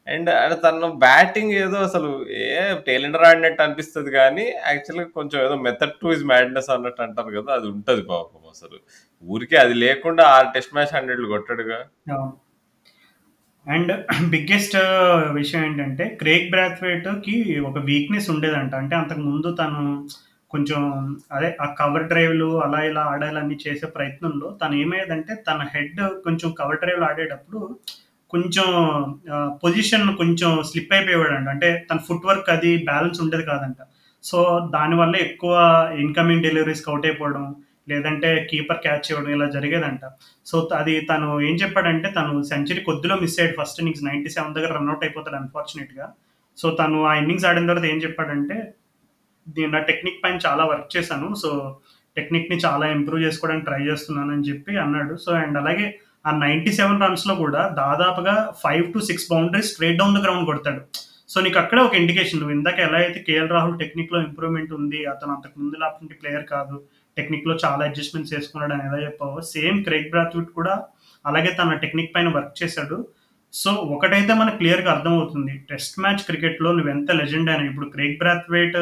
A: అండ్ అంటే తను బ్యాటింగ్ ఏదో అసలు ఏ టేలెండర్ ఆడినట్టు అనిపిస్తుంది కానీ యాక్చువల్గా కొంచెం ఏదో మెథడ్ టు ఇస్ మ్యాడ్నెస్ అన్నట్టు అంటారు కదా అది ఉంటుంది పాపం అసలు. ఊరికే అది లేకుండా ఆ టెస్ట్ మ్యాచ్ హండ్రెడ్లు కొట్టాడుగా.
B: అండ్ బిగ్గెస్ట్ విషయం ఏంటంటే క్రేక్ బ్రాత్వేట్కి ఒక వీక్నెస్ ఉండేదంట. అంటే అంతకు ముందు తను కొంచెం అదే ఆ కవర్ డ్రైవ్లు అలా ఇలా ఆడాలని చేసే ప్రయత్నంలో తను ఏమయ్యేదంటే తన హెడ్ కొంచెం కవర్ డ్రైవ్లు ఆడేటప్పుడు కొంచెం పొజిషన్ కొంచెం స్లిప్ అయిపోయేవాడంట. అంటే తన ఫుట్ వర్క్ అది బ్యాలెన్స్ ఉండేది కాదంట. సో దానివల్ల ఎక్కువ ఇన్కమింగ్ డెలివరీస్కి అవుట్ అయిపోవడం లేదంటే కీపర్ క్యాచ్ చేయడం ఇలా జరిగేదంట. సో అది తను ఏం చెప్పాడంటే తను సెంచరీ కొద్దిలో మిస్ అయ్యాడు ఫస్ట్ ఇన్నింగ్స్ నైంటీ సెవెన్ దగ్గర రన్అట్ అయిపోతాడు అన్ఫార్చునేట్గా సో తను ఆ ఇన్నింగ్స్ ఆడిన తర్వాత ఏం చెప్పాడంటే నా టెక్నిక్ పైన చాలా వర్క్ చేశాను. సో టెక్నిక్ని చాలా ఇంప్రూవ్ చేసుకోవడానికి ట్రై చేస్తున్నాను అని చెప్పి అన్నాడు. సో అండ్ అలాగే ఆ నైంటీ సెవెన్ రన్స్లో కూడా దాదాపుగా five to six boundaries straight down the ground కొడతాడు. సో నీకు అక్కడే ఒక ఇండికేషన్ నువ్వు ఇందాక ఎలా అయితే కేఎల్ రాహుల్ టెక్నిక్లో ఇంప్రూవ్మెంట్ ఉంది అతను అంతకు ముందు లాంటి ప్లేయర్ కాదు టెక్నిక్లో చాలా అడ్జస్ట్మెంట్స్ చేసుకున్నాడు అని ఎలా చెప్పావో. సేమ్ క్రేక్ బ్రాత్విట్ కూడా అలాగే తన టెక్నిక్ పైన వర్క్ చేశాడు. సో ఒకటైతే మనకు క్లియర్గా అర్థమవుతుంది. టెస్ట్ మ్యాచ్ క్రికెట్లో నువ్వు ఎంత లెజెండ్ అయినా ఇప్పుడు క్రేక్ బ్రాత్వేట్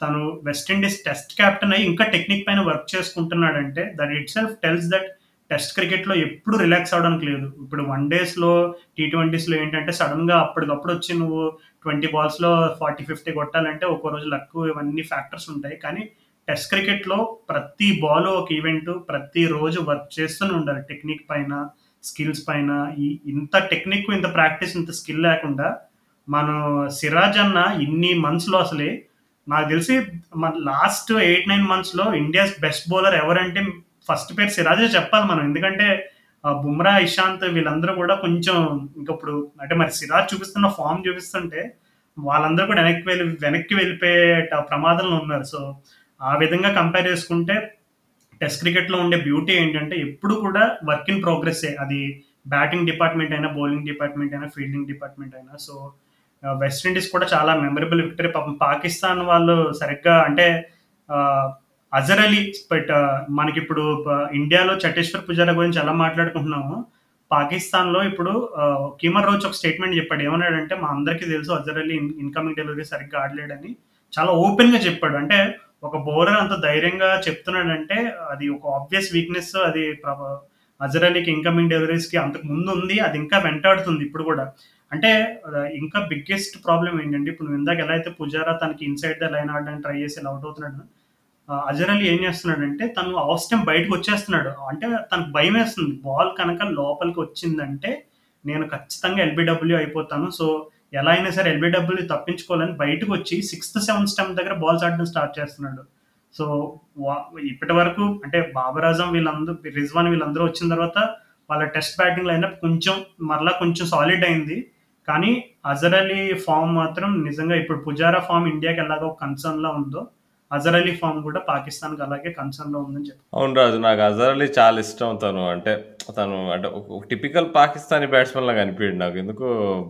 B: తను వెస్టిండీస్ టెస్ట్ క్యాప్టెన్ అయ్యి ఇంకా టెక్నిక్ పైన work చేసుకుంటున్నాడంటే that itself tells that test క్రికెట్లో ఎప్పుడు రిలాక్స్ అవడానికి లేదు. ఇప్పుడు వన్ డేస్లో టీ ట్వంటీస్లో ఏంటంటే సడన్గా అప్పటికప్పుడు వచ్చి నువ్వు ట్వంటీ బాల్స్లో ఫార్టీ ఫిఫ్టీ కొట్టాలంటే ఒక్కో రోజు లక్ ఇవన్నీ ఫ్యాక్టర్స్ ఉంటాయి. కానీ టెస్ట్ క్రికెట్లో ప్రతి బాల్ ఒక ఈవెంట్ ప్రతి రోజు వర్క్ చేస్తూనే ఉండాలి. టెక్నిక్ పైన స్కిల్స్ పైన. ఈ ఇంత టెక్నిక్ ఇంత ప్రాక్టీస్ ఇంత స్కిల్ లేకుండా మనం సిరాజ్ అన్న ఇన్ని మంత్స్లో అసలే నాకు తెలిసి మన లాస్ట్ ఎయిట్ నైన్ మంత్స్లో ఇండియాస్ బెస్ట్ బౌలర్ ఎవరంటే ఫస్ట్ పేరు సిరాజే చెప్పాలి మనం. ఎందుకంటే బుమ్రా ఇషాంత్ వీళ్ళందరూ కూడా కొంచెం ఇంకప్పుడు అంటే మరి సిరాజ్ చూపిస్తున్న ఫామ్ చూపిస్తుంటే వాళ్ళందరూ కూడా వెనక్కి వెళ్ళి వెనక్కి వెళ్ళిపోయే ప్రమాదంలో ఉన్నారు. సో ఆ విధంగా కంపేర్ చేసుకుంటే టెస్ట్ క్రికెట్లో ఉండే బ్యూటీ ఏంటంటే ఎప్పుడు కూడా వర్క్ ఇన్ ప్రోగ్రెస్సే అది బ్యాటింగ్ డిపార్ట్మెంట్ అయినా బౌలింగ్ డిపార్ట్మెంట్ అయినా ఫీల్డింగ్ డిపార్ట్మెంట్ అయినా. సో వెస్ట్ ఇండీస్ కూడా చాలా మెమరబుల్ విక్టరీ పాపం పాకిస్తాన్ వాళ్ళు సరిగ్గా అంటే అజర్ అలీ బట్ మనకి ఇప్పుడు ఇండియాలో చటేశ్వర్ పుజారా గురించి ఎలా మాట్లాడుకుంటున్నాము పాకిస్తాన్లో ఇప్పుడు కీమర్ రోజ్ ఒక స్టేట్మెంట్ చెప్పాడు. ఏమన్నాడంటే మా అందరికీ తెలుసు అజర్ అలీ ఇన్కమింగ్ డెలివరీ సరిగ్గా ఆడలేడని. చాలా ఓపెన్గా చెప్పాడు. అంటే ఒక బౌలర్ అంత ధైర్యంగా చెప్తున్నాడంటే అది ఒక ఆబ్వియస్ వీక్నెస్ అది అజర్ అలీకి ఇన్కమింగ్ డెలివరీస్కి అంతకు ముందు ఉంది అది ఇంకా వెంటాడుతుంది ఇప్పుడు కూడా. అంటే ఇంకా బిగ్గెస్ట్ ప్రాబ్లం ఏంటంటే ఇప్పుడు ఇందాక ఎలా అయితే పుజారా తనకి ఇన్సైడ్ ద లైన్ ఆడడానికి ట్రై చేసి అవుట్ అవుతున్నాడు అజర్ అలీ ఏం చేస్తున్నాడంటే తను ఆఫ్ బయటకు వచ్చేస్తున్నాడు. అంటే తనకు భయం వేస్తుంది. బాల్ కనుక లోపలికి వచ్చిందంటే నేను ఖచ్చితంగా ఎల్బిడబ్ల్యూ అయిపోతాను. సో ఎలా అయినా సరే ఎల్బిడబ్ల్యూ తప్పించుకోవాలని బయటకు వచ్చి సిక్స్త్ సెవెంత్ స్టెంప్ దగ్గర బాల్స్ ఆడడం స్టార్ట్ చేస్తున్నాడు. సో ఇప్పటి వరకు అంటే బాబర్ ఆజం వీళ్ళందరూ రిజ్వాన్ వీళ్ళందరూ వచ్చిన తర్వాత వాళ్ళ టెస్ట్ బ్యాటింగ్ లైనప్ కొంచెం మరలా కొంచెం సాలిడ్ అయింది. కానీ అజర్ అలీ ఫామ్ మాత్రం నిజంగా ఇప్పుడు పుజారా ఫామ్ ఇండియాకి ఎలాగో కన్సర్న్ లా ఉందో అజర్ అలీ ఫామ్ కూడా పాకిస్తాన్కి అలాగే కన్సర్న్లో ఉందని చెప్పి
A: అవును రాజు నాకు అజర్ అలీ చాలా ఇష్టం తను. అంటే తను అంటే ఒక టిపికల్ పాకిస్తానీ బ్యాట్స్మెన్ లాగా అనిపించాడు నాకు. ఎందుకు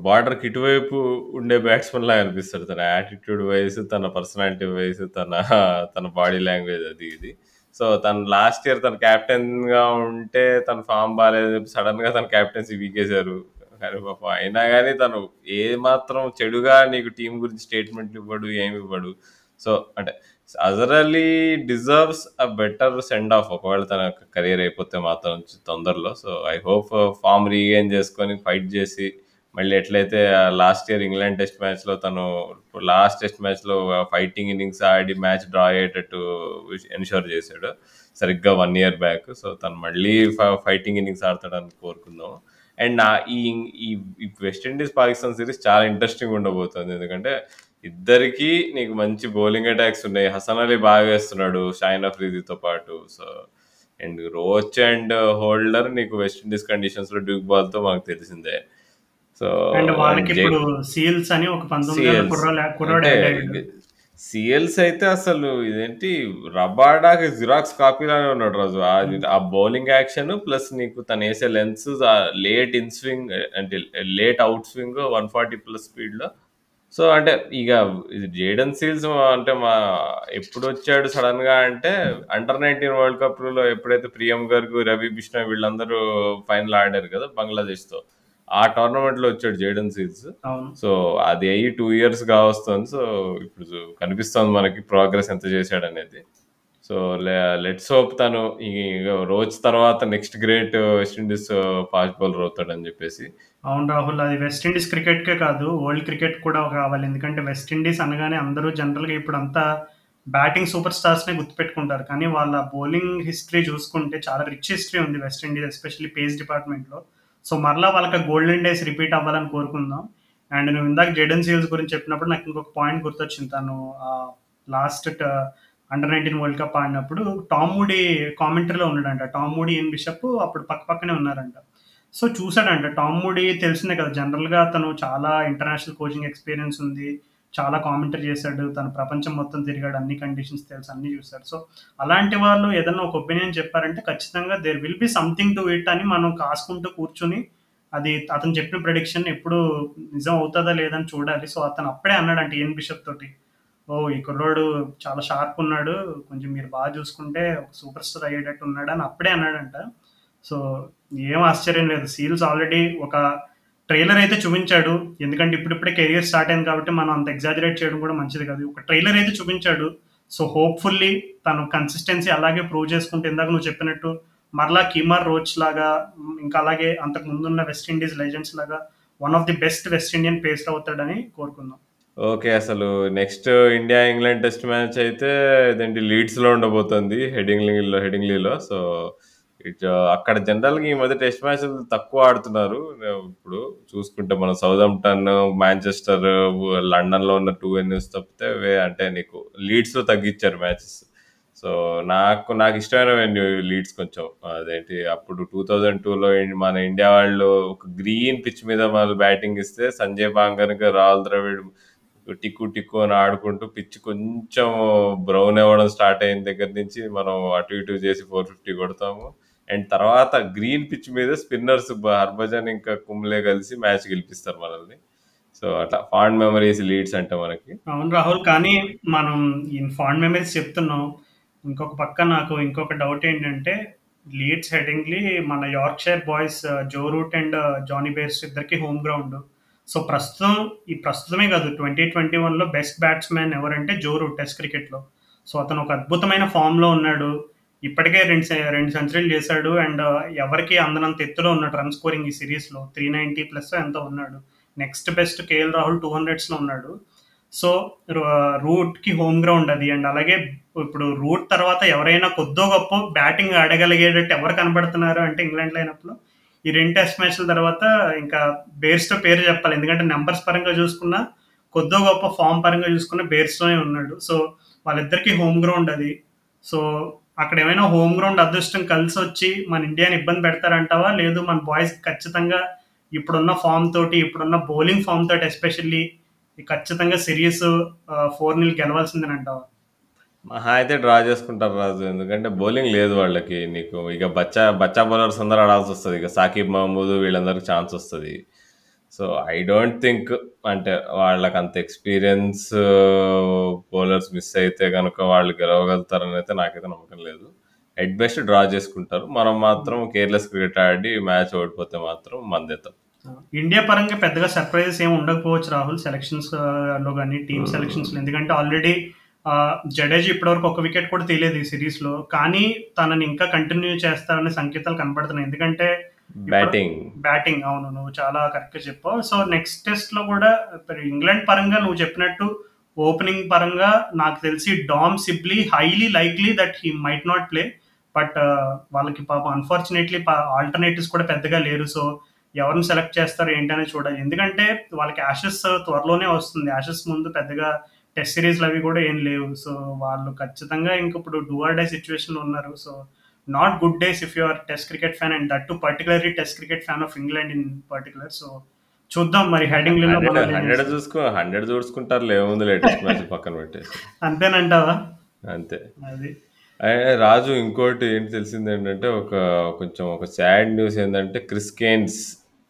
A: బార్డర్కి ఇటువైపు ఉండే బ్యాట్స్మెన్ లాగా అనిపిస్తాడు. తన యాటిట్యూడ్ వైజ్ తన పర్సనాలిటీ వైజ్ తన తన బాడీ లాంగ్వేజ్ అది ఇది. సో తను లాస్ట్ ఇయర్ తన కెప్టెన్గా ఉంటే తన ఫామ్ బాగాలేదు సడన్గా తన క్యాప్టెన్సీ వీకేశారు. కానీ పాపం అయినా కానీ తను ఏ మాత్రం చెడుగా నీకు టీం గురించి స్టేట్మెంట్ ఇవ్వడు ఏమి ఇవ్వడు. సో అంటే Azhar Ali deserves a better send off ఒకవేళ తన కెరీర్ అయిపోతే మాత్రం తొందరలో. So I hope form regain చేసుకొని ఫైట్ చేసి మళ్ళీ ఎట్లయితే లాస్ట్ ఇయర్ ఇంగ్లాండ్ టెస్ట్ మ్యాచ్లో తను లాస్ట్ టెస్ట్ మ్యాచ్లో ఫైటింగ్ ఇన్నింగ్స్ ఆడి మ్యాచ్ డ్రా అయ్యేటట్టు ఎన్షూర్ చేశాడు. సరిగ్గా వన్ ఇయర్ బ్యాక్ సో తను మళ్ళీ ఫైటింగ్ ఇన్నింగ్స్ ఆడతాడని కోరుకుందాం అండ్ నా uh, ఈ ఈ వెస్టిండీస్ పాకిస్తాన్ సిరీస్ చాలా ఇంట్రెస్టింగ్ ఉండబోతుంది. ఎందుకంటే ఇద్దరికి నీకు మంచి బౌలింగ్ అటాక్స్ ఉన్నాయి. హసన్ అలీ బాగా వేస్తున్నాడు షాయిన్ అఫ్రీదీతో పాటు. So and Roach and Holder నీకు వెస్టిండీస్ కండిషన్స్లో డ్యూక్ బాల్తో మాకు తెలిసిందే. సో
B: సీల్స్ అని ఒక
A: సిఎల్స్ అయితే అసలు ఇదేంటి రబాడాకి జిరాక్స్ కాపీలానే ఉన్నాడు రాజు. ఆ బౌలింగ్ యాక్షన్ ప్లస్ నీకు తను వేసే లెన్స్ లేట్ ఇన్ స్వింగ్ అంటే late out swing one forty plus స్పీడ్లో సో అంటే ఇక ఇది జేడన్ సీల్స్ అంటే మా ఎప్పుడు వచ్చాడు సడన్గా అంటే అండర్ నైన్టీన్ వరల్డ్ కప్లో ఎప్పుడైతే ప్రియం గర్గ్ రవి బిష్ణ వీళ్ళందరూ ఫైనల్ ఆడారు కదా బంగ్లాదేశ్తో ఆ టోర్నమెంట్లో వచ్చాడు జేడన్ సీల్స్ సో అది అయ్యి టూ ఇయర్స్గా వస్తుంది. సో ఇప్పుడు కనిపిస్తుంది మనకి ప్రోగ్రెస్ ఎంత చేశాడు అనేది. సో లెట్స్ హోప్ తను ఈ రోజు తర్వాత next great West Indies fast bowler అవుతాడని చెప్పేసి.
B: అవును రాహుల్ అది వెస్టిండీస్ క్రికెట్కే కాదు వరల్డ్ క్రికెట్ కూడా కావాలి. ఎందుకంటే వెస్టిండీస్ అనగానే అందరూ జనరల్గా ఇప్పుడు అంతా బ్యాటింగ్ సూపర్ స్టార్స్నే గుర్తుపెట్టుకుంటారు. కానీ వాళ్ళ బౌలింగ్ హిస్టరీ చూసుకుంటే చాలా రిచ్ హిస్టరీ ఉంది వెస్టిండీస్ ఎస్పెషల్లీ పేస్ డిపార్ట్మెంట్లో సో మరలా వాళ్ళకి గోల్డెన్ డేస్ రిపీట్ అవ్వాలని కోరుకుందాం. అండ్ నువ్వు ఇందాక జెడన్ సీల్స్ గురించి చెప్పినప్పుడు నాకు ఇంకొక పాయింట్ గుర్తొచ్చింది. తను last under nineteen world cup ఆడినప్పుడు టామ్ మూడీ కామెంటరీలో ఉన్నాడంట. టామ్ మూడీ ఎన్ బిషప్ అప్పుడు పక్క పక్కనే ఉన్నారంట. సో చూసాడంట టామ్ మూడీ తెలిసిందే కదా జనరల్గా తను చాలా ఇంటర్నేషనల్ కోచింగ్ ఎక్స్పీరియన్స్ ఉంది. చాలా కామెంటరీ చేశాడు. తన ప్రపంచం మొత్తం తిరిగాడు. అన్ని కండిషన్స్ తెలుసు అన్ని చూశాడు. సో అలాంటి వాళ్ళు ఏదన్నా ఒక ఒపీనియన్ చెప్పారంటే ఖచ్చితంగా there will be something to it అని మనం కాసుకుంటూ కూర్చుని అది అతను చెప్పిన ప్రొడిక్షన్ ఎప్పుడు నిజం అవుతుందా లేదని చూడాలి. సో అతను అప్పుడే అన్నాడంటే ఏం బిషప్ తోటి. ఓ ఈ కుర్రోడు చాలా షార్ప్ ఉన్నాడు. కొంచెం మీరు బాగా చూసుకుంటే ఒక సూపర్ స్టార్ అయ్యేటట్టు ఉన్నాడు అని అప్పుడే అన్నాడంట. సో ఏం ఆశ్చర్యం లేదు. సీల్స్ ఆల్రెడీ ఒక ట్రైలర్ అయితే చూపించాడు. ఎందుకంటే ఇప్పుడిప్పుడే కెరియర్ స్టార్ట్ అయింది కాబట్టి మనం అంత ఎగ్జాజరేట్ చేయడం కూడా మంచిది కాదు. ఒక ట్రైలర్ అయితే చూపించాడు. సో హోప్ఫుల్లీ తను కన్సిస్టెన్సీ అలాగే ప్రూవ్ చేసుకుంటే ఇందాక నువ్వు చెప్పినట్టు మరలా కీమర్ రోచ్ లాగా ఇంకా అలాగే అంతకు ముందున్న వెస్ట్ ఇండీస్ లెజెండ్స్ లాగా one of the best West Indian pacer అవుతాడని కోరుకుందాం.
A: ఓకే అసలు next India England test match అయితే ఇదేంటి లీడ్స్లో ఉండబోతుంది హెడింగ్లీలో హెడింగ్లీలో సో అక్కడ జనరల్గా ఈ మధ్య టెస్ట్ మ్యాచ్లు తక్కువ ఆడుతున్నారు. ఇప్పుడు చూసుకుంటే మనం సౌదంప్టన్ మాంచెస్టర్ లండన్లో ఉన్న టూ ఎన్యూస్ తప్పితే అంటే నీకు లీడ్స్లో తగ్గించారు మ్యాచెస్. సో నాకు నాకు ఇష్టమైన వెన్యూ లీడ్స్ కొంచెం. అదేంటి అప్పుడు టూ థౌజండ్ టూలో మన ఇండియా వాళ్ళు ఒక గ్రీన్ పిచ్ మీద వాళ్ళు బ్యాటింగ్ ఇస్తే సంజయ్ బాంగర్కి రాహుల్ ద్రవిడ్ టిక్కు టిక్కు అని ఆడుకుంటూ పిచ్ కొంచెం బ్రౌన్ అవ్వడం స్టార్ట్ అయిన దగ్గర నుంచి మనం అటు ఇటు చేసి ఫోర్ ఫిఫ్టీ కొడతాము. అండ్ తర్వాత గ్రీన్ పిచ్ మీద స్పిన్నర్స్ హర్భజన్ ఇంకా కుమ్లే కలిసి మ్యాచ్ గెలిపిస్తారు మనల్ని. సో అట్లా ఫాండ్ మెమరీస్ లీడ్స్ అంటే మనకి.
B: అవును రాహుల్ కానీ మనం ఈ ఫాండ్ మెమరీస్ చెప్తున్నాం. ఇంకొక పక్క నాకు ఇంకొక డౌట్ ఏంటంటే లీడ్స్ హెడింగ్లీ మన Yorkshire boys Joe Root and Jonny Bairstow ఇద్దరికి హోమ్ గ్రౌండ్. సో ప్రస్తుతం ఈ ప్రస్తుతమే కాదు ట్వంటీ ట్వంటీ వన్లో బెస్ట్ బ్యాట్స్మెన్ ఎవరంటే జో రూట్ టెస్ట్ క్రికెట్లో. సో అతను ఒక అద్భుతమైన ఫామ్లో ఉన్నాడు. ఇప్పటికే రెండు రెండు సెంచరీలు చేశాడు అండ్ ఎవరికి అందనంత ఎత్తులో ఉన్నాడు రన్ స్కోరింగ్ ఈ సిరీస్లో త్రీ నైంటీ ప్లస్ ఎంతో ఉన్నాడు. Next best KL Rahul two హండ్రెడ్స్లో ఉన్నాడు. సో రూట్కి హోమ్ గ్రౌండ్ అది. అండ్ అలాగే ఇప్పుడు రూట్ తర్వాత ఎవరైనా కొద్దో గొప్ప బ్యాటింగ్ ఆడగలిగేటట్టు ఎవరు కనబడుతున్నారు అంటే ఇంగ్లాండ్లో అయినప్పుడు ఈ రెండు టెస్ట్ మ్యాచ్ల తర్వాత ఇంకా బేర్స్తో పేరు చెప్పాలి. ఎందుకంటే నెంబర్స్ పరంగా చూసుకున్నా కొద్దో గొప్ప ఫామ్ పరంగా చూసుకున్న బేర్స్తోనే ఉన్నాడు. సో వాళ్ళిద్దరికీ హోమ్ గ్రౌండ్ అది. సో అక్కడ ఏమైనా హోమ్ గ్రౌండ్ అదృష్టం కలిసి వచ్చి మన ఇండియాని ఇబ్బంది పెడతారంటావా? లేదు మన బాయ్స్ ఖచ్చితంగా ఇప్పుడున్న ఫామ్ తోటి ఇప్పుడున్న బౌలింగ్ ఫామ్ తోటి ఎస్పెషల్లీ ఖచ్చితంగా సిరీస్ ఫోర్ నీళ్ళు గెలవాల్సిందని అంటావా?
A: మహా అయితే డ్రా చేసుకుంటారు రాజు. ఎందుకంటే బౌలింగ్ లేదు వాళ్ళకి. నీకు ఇక బచ్చా బచ్చా బౌలర్స్ అందరూ ఆడాల్సి వస్తుంది ఇక సాకిబ్ మహమూద్ వీళ్ళందరికీ ఛాన్స్ వస్తుంది. సో ఐ డోంట్ థింక్ అంటే వాళ్ళకి అంత ఎక్స్పీరియన్స్ బౌలర్స్ మిస్ అయితే కనుక వాళ్ళు గెలవగలుగుతారని అయితే నాకైతే నమ్మకం లేదు. ఎట్ బెస్ట్ డ్రా చేసుకుంటారు. మనం మాత్రం కేర్లెస్ క్రికెట్ ఆడి మ్యాచ్ ఓడిపోతే మాత్రం మందేతాం
B: ఇండియా పరంగా పెద్దగా సర్ప్రైజెస్ ఏమి ఉండకపోవచ్చు రాహుల్. సెలక్షన్స్లో కానీ టీమ్ సెలక్షన్స్ ఎందుకంటే ఆల్రెడీ జడేజా ఇప్పటివరకు ఒక వికెట్ కూడా తీయలేదు ఈ సిరీస్లో. కానీ తనని ఇంకా కంటిన్యూ చేస్తారనే సంకేతాలు కనబడుతున్నాయి. ఎందుకంటే
A: బ్యాటింగ్
B: బ్యాటింగ్ అవును నువ్వు చాలా కరెక్ట్గా చెప్పావు. సో నెక్స్ట్ టెస్ట్లో కూడా ఇంగ్లాండ్ పరంగా నువ్వు చెప్పినట్టు ఓపెనింగ్ పరంగా నాకు తెలిసి Dom Sibley highly likely that he might not play but వాళ్ళకి పాపం అన్ఫార్చునేట్లీ ఆల్టర్నేటివ్స్ కూడా పెద్దగా లేరు. సో ఎవరిని సెలెక్ట్ చేస్తారు ఏంటనే చూడాలి. ఎందుకంటే వాళ్ళకి యాషెస్ త్వరలోనే వస్తుంది. యాషెస్ ముందు పెద్దగా టెస్ట్ సిరీస్లు అవి కూడా ఏం లేవు. సో వాళ్ళు ఖచ్చితంగా ఇంక ఇప్పుడు డూ ఆర్ డై సిచ్యువేషన్లో ఉన్నారు. So not good days if you're test cricket fan and that to particularly test cricket fan of England in particular so చూద్దాం మరి హెడింగ్
A: హండ్రెడ్ చూసుకో హండ్రెడ్ చూసుకుంటారు లేముంది లేటెస్ట్ మ్యాచ్ పక్కన పెట్టేసి
B: అంతేనంటావా?
A: అంతే.
B: అది.
A: రాజు ఇంకోటి ఏంటి తెలిసింది ఏంటంటే ఒక కొంచెం ఒక సాడ్ న్యూస్ ఏంటంటే Chris Cairns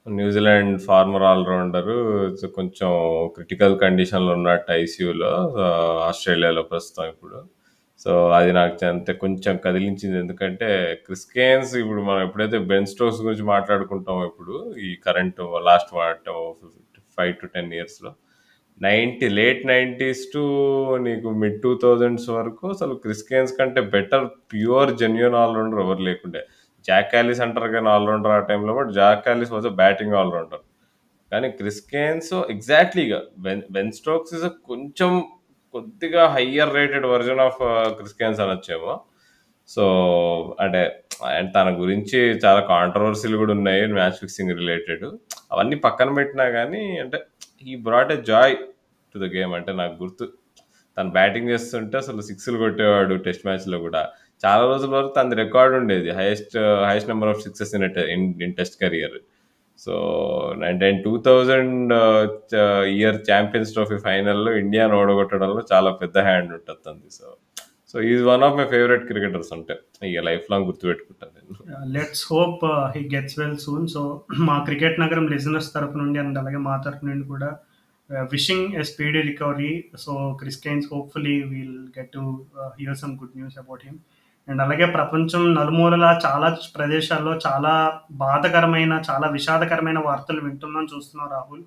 A: New Zealand former allrounder కొంచెం క్రిటికల్ కండిషన్లో ఉన్నట్టు ఐసీయూలో ఆస్ట్రేలియాలో ప్రస్తుతం ఇప్పుడు. సో అది నాకు అంతే కొంచెం కదిలించింది. ఎందుకంటే క్రిస్కేన్స్ ఇప్పుడు మనం ఎప్పుడైతే బెన్ స్టోక్స్ గురించి మాట్లాడుకుంటాం ఇప్పుడు ఈ current last five to ten ఇయర్స్లో నైంటీ లేట్ నైంటీస్ టు నీకు మిడ్ టూ థౌజండ్స్ వరకు అసలు క్రిస్కేన్స్ కంటే బెటర్ ప్యూర్ జెన్యున్ ఆల్రౌండర్ ఎవరు లేకుండే. జాక్ క్యాలిస్ అంటారు కానీ ఆల్రౌండర్ ఆ టైంలో but Jacques Kallis was batting allrounder కానీ క్రిస్కేన్స్ ఎగ్జాక్ట్లీగా బెన్ బెన్ స్టోక్స్ ఇస్ కొంచెం కొద్దిగా higher rated version of Chris Cairns అనొచ్చేమో so అంటే అండ్ తన గురించి చాలా కాంట్రవర్సీలు కూడా ఉన్నాయి మ్యాచ్ ఫిక్సింగ్ రిలేటెడ్ అవన్నీ పక్కన పెట్టినా కానీ అంటే ఈ brought a joy to the game అంటే నాకు గుర్తు తను బ్యాటింగ్ చేస్తుంటే అసలు సిక్స్లు కొట్టేవాడు టెస్ట్ మ్యాచ్లో కూడా. చాలా రోజుల వరకు తన రికార్డ్ ఉండేది highest highest number of sixes in in in test career so nineteen two thousand year champions trophy ఫైనల్లో ఇండియాను ఓడగొట్టడంలో చాలా పెద్ద హ్యాండ్ ఉంటుంది. So so is one of my favourite cricketers అంటే. ఇక లైఫ్ లాంగ్ గుర్తుపెట్టుకుంటాను నేను.
B: Let's hope he gets well soon. So మా క్రికెట్ నగరం లిజనర్స్ తరపు నుండి అండ్ అలాగే మా తరపు నుండి కూడా wishing a speedy recovery. So Chris Cairns hopefully he'll get to hear some good news about him. And అలాగే ప్రపంచం నలుమూలల చాలా ప్రదేశాల్లో చాలా బాధకరమైన చాలా విషాదకరమైన వార్తలు వింటున్నాం చూస్తున్నాం Rahul.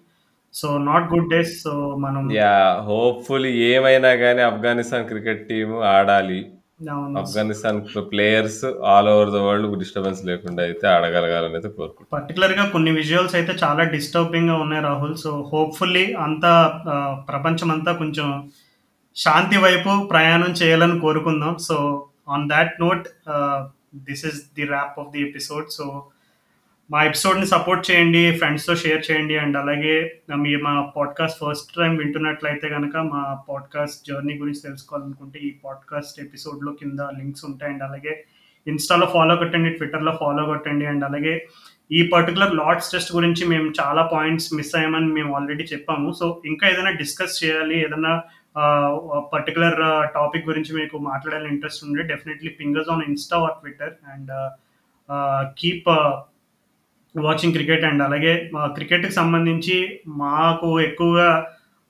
B: So not good days so మనం
A: యా హోప్ఫుల్లీ ఏమైనా కానీ ఆఫ్ఘనిస్తాన్ క్రికెట్ టీమ్ ఆడాలి. Afghanistan players all over the world disturbance లేకుండా అయితే ఆడగలగాలని అయితే కోరుకుంటాం
B: పర్టికులర్గా కొన్ని విజువల్స్ అయితే చాలా డిస్టర్బింగ్గా ఉన్నాయి రాహుల్. సో హోప్ఫుల్లీ అంతా ప్రపంచం అంతా కొంచెం శాంతి వైపు ప్రయాణం చేయాలని కోరుకుందాం. So on that note this is the wrap of the episode so మా ఎపిసోడ్ని సపోర్ట్ చేయండి ఫ్రెండ్స్తో షేర్ చేయండి అండ్ అలాగే uh, మీ మా పాడ్కాస్ట్ ఫస్ట్ టైం వింటున్నట్లయితే కనుక మా పాడ్కాస్ట్ జర్నీ గురించి తెలుసుకోవాలనుకుంటే ఈ పాడ్కాస్ట్ ఎపిసోడ్లో కింద లింక్స్ ఉంటాయి. అండ్ అలాగే ఇన్స్టాలో ఫాలో కొట్టండి ట్విట్టర్లో ఫాలో కొట్టండి అండ్ అలాగే ఈ పర్టికులర్ లాట్స్ టెస్ట్ గురించి మేము చాలా పాయింట్స్ మిస్ అయ్యామని మేము ఆల్రెడీ చెప్పాము. సో ఇంకా ఏదైనా డిస్కస్ చేయాలి ఏదైనా పర్టికులర్ టాపిక్ గురించి మీకు మాట్లాడాలని ఇంట్రెస్ట్ ఉండే definitely ping us on Insta or Twitter and keep watching cricket and అలాగే క్రికెట్కి సంబంధించి మాకు ఎక్కువగా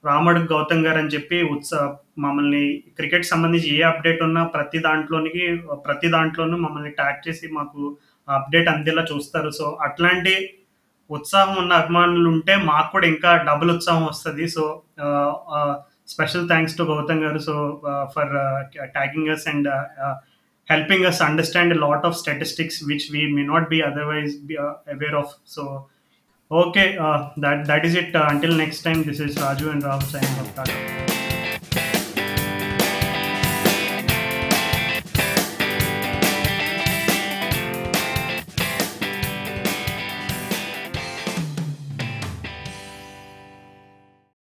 B: రామడు గౌతమ్ గారు అని చెప్పి ఉత్సాహ మమ్మల్ని క్రికెట్ సంబంధించి ఏ అప్డేట్ ఉన్నా ప్రతి దాంట్లోనికి ప్రతి దాంట్లోనూ మమ్మల్ని ట్యాగ్ చేసి మాకు అప్డేట్ అందేలా చూస్తారు. సో అట్లాంటి ఉత్సాహం ఉన్న అభిమానులు ఉంటే మాకు కూడా ఇంకా డబుల్ ఉత్సాహం వస్తుంది. So special thanks to Gautam Garu so, uh, for uh, tagging us and uh, helping us understand a lot of statistics which we may not be otherwise be, aware of. So, okay, that that is it. until next time, this is Raju and Rahul signing off.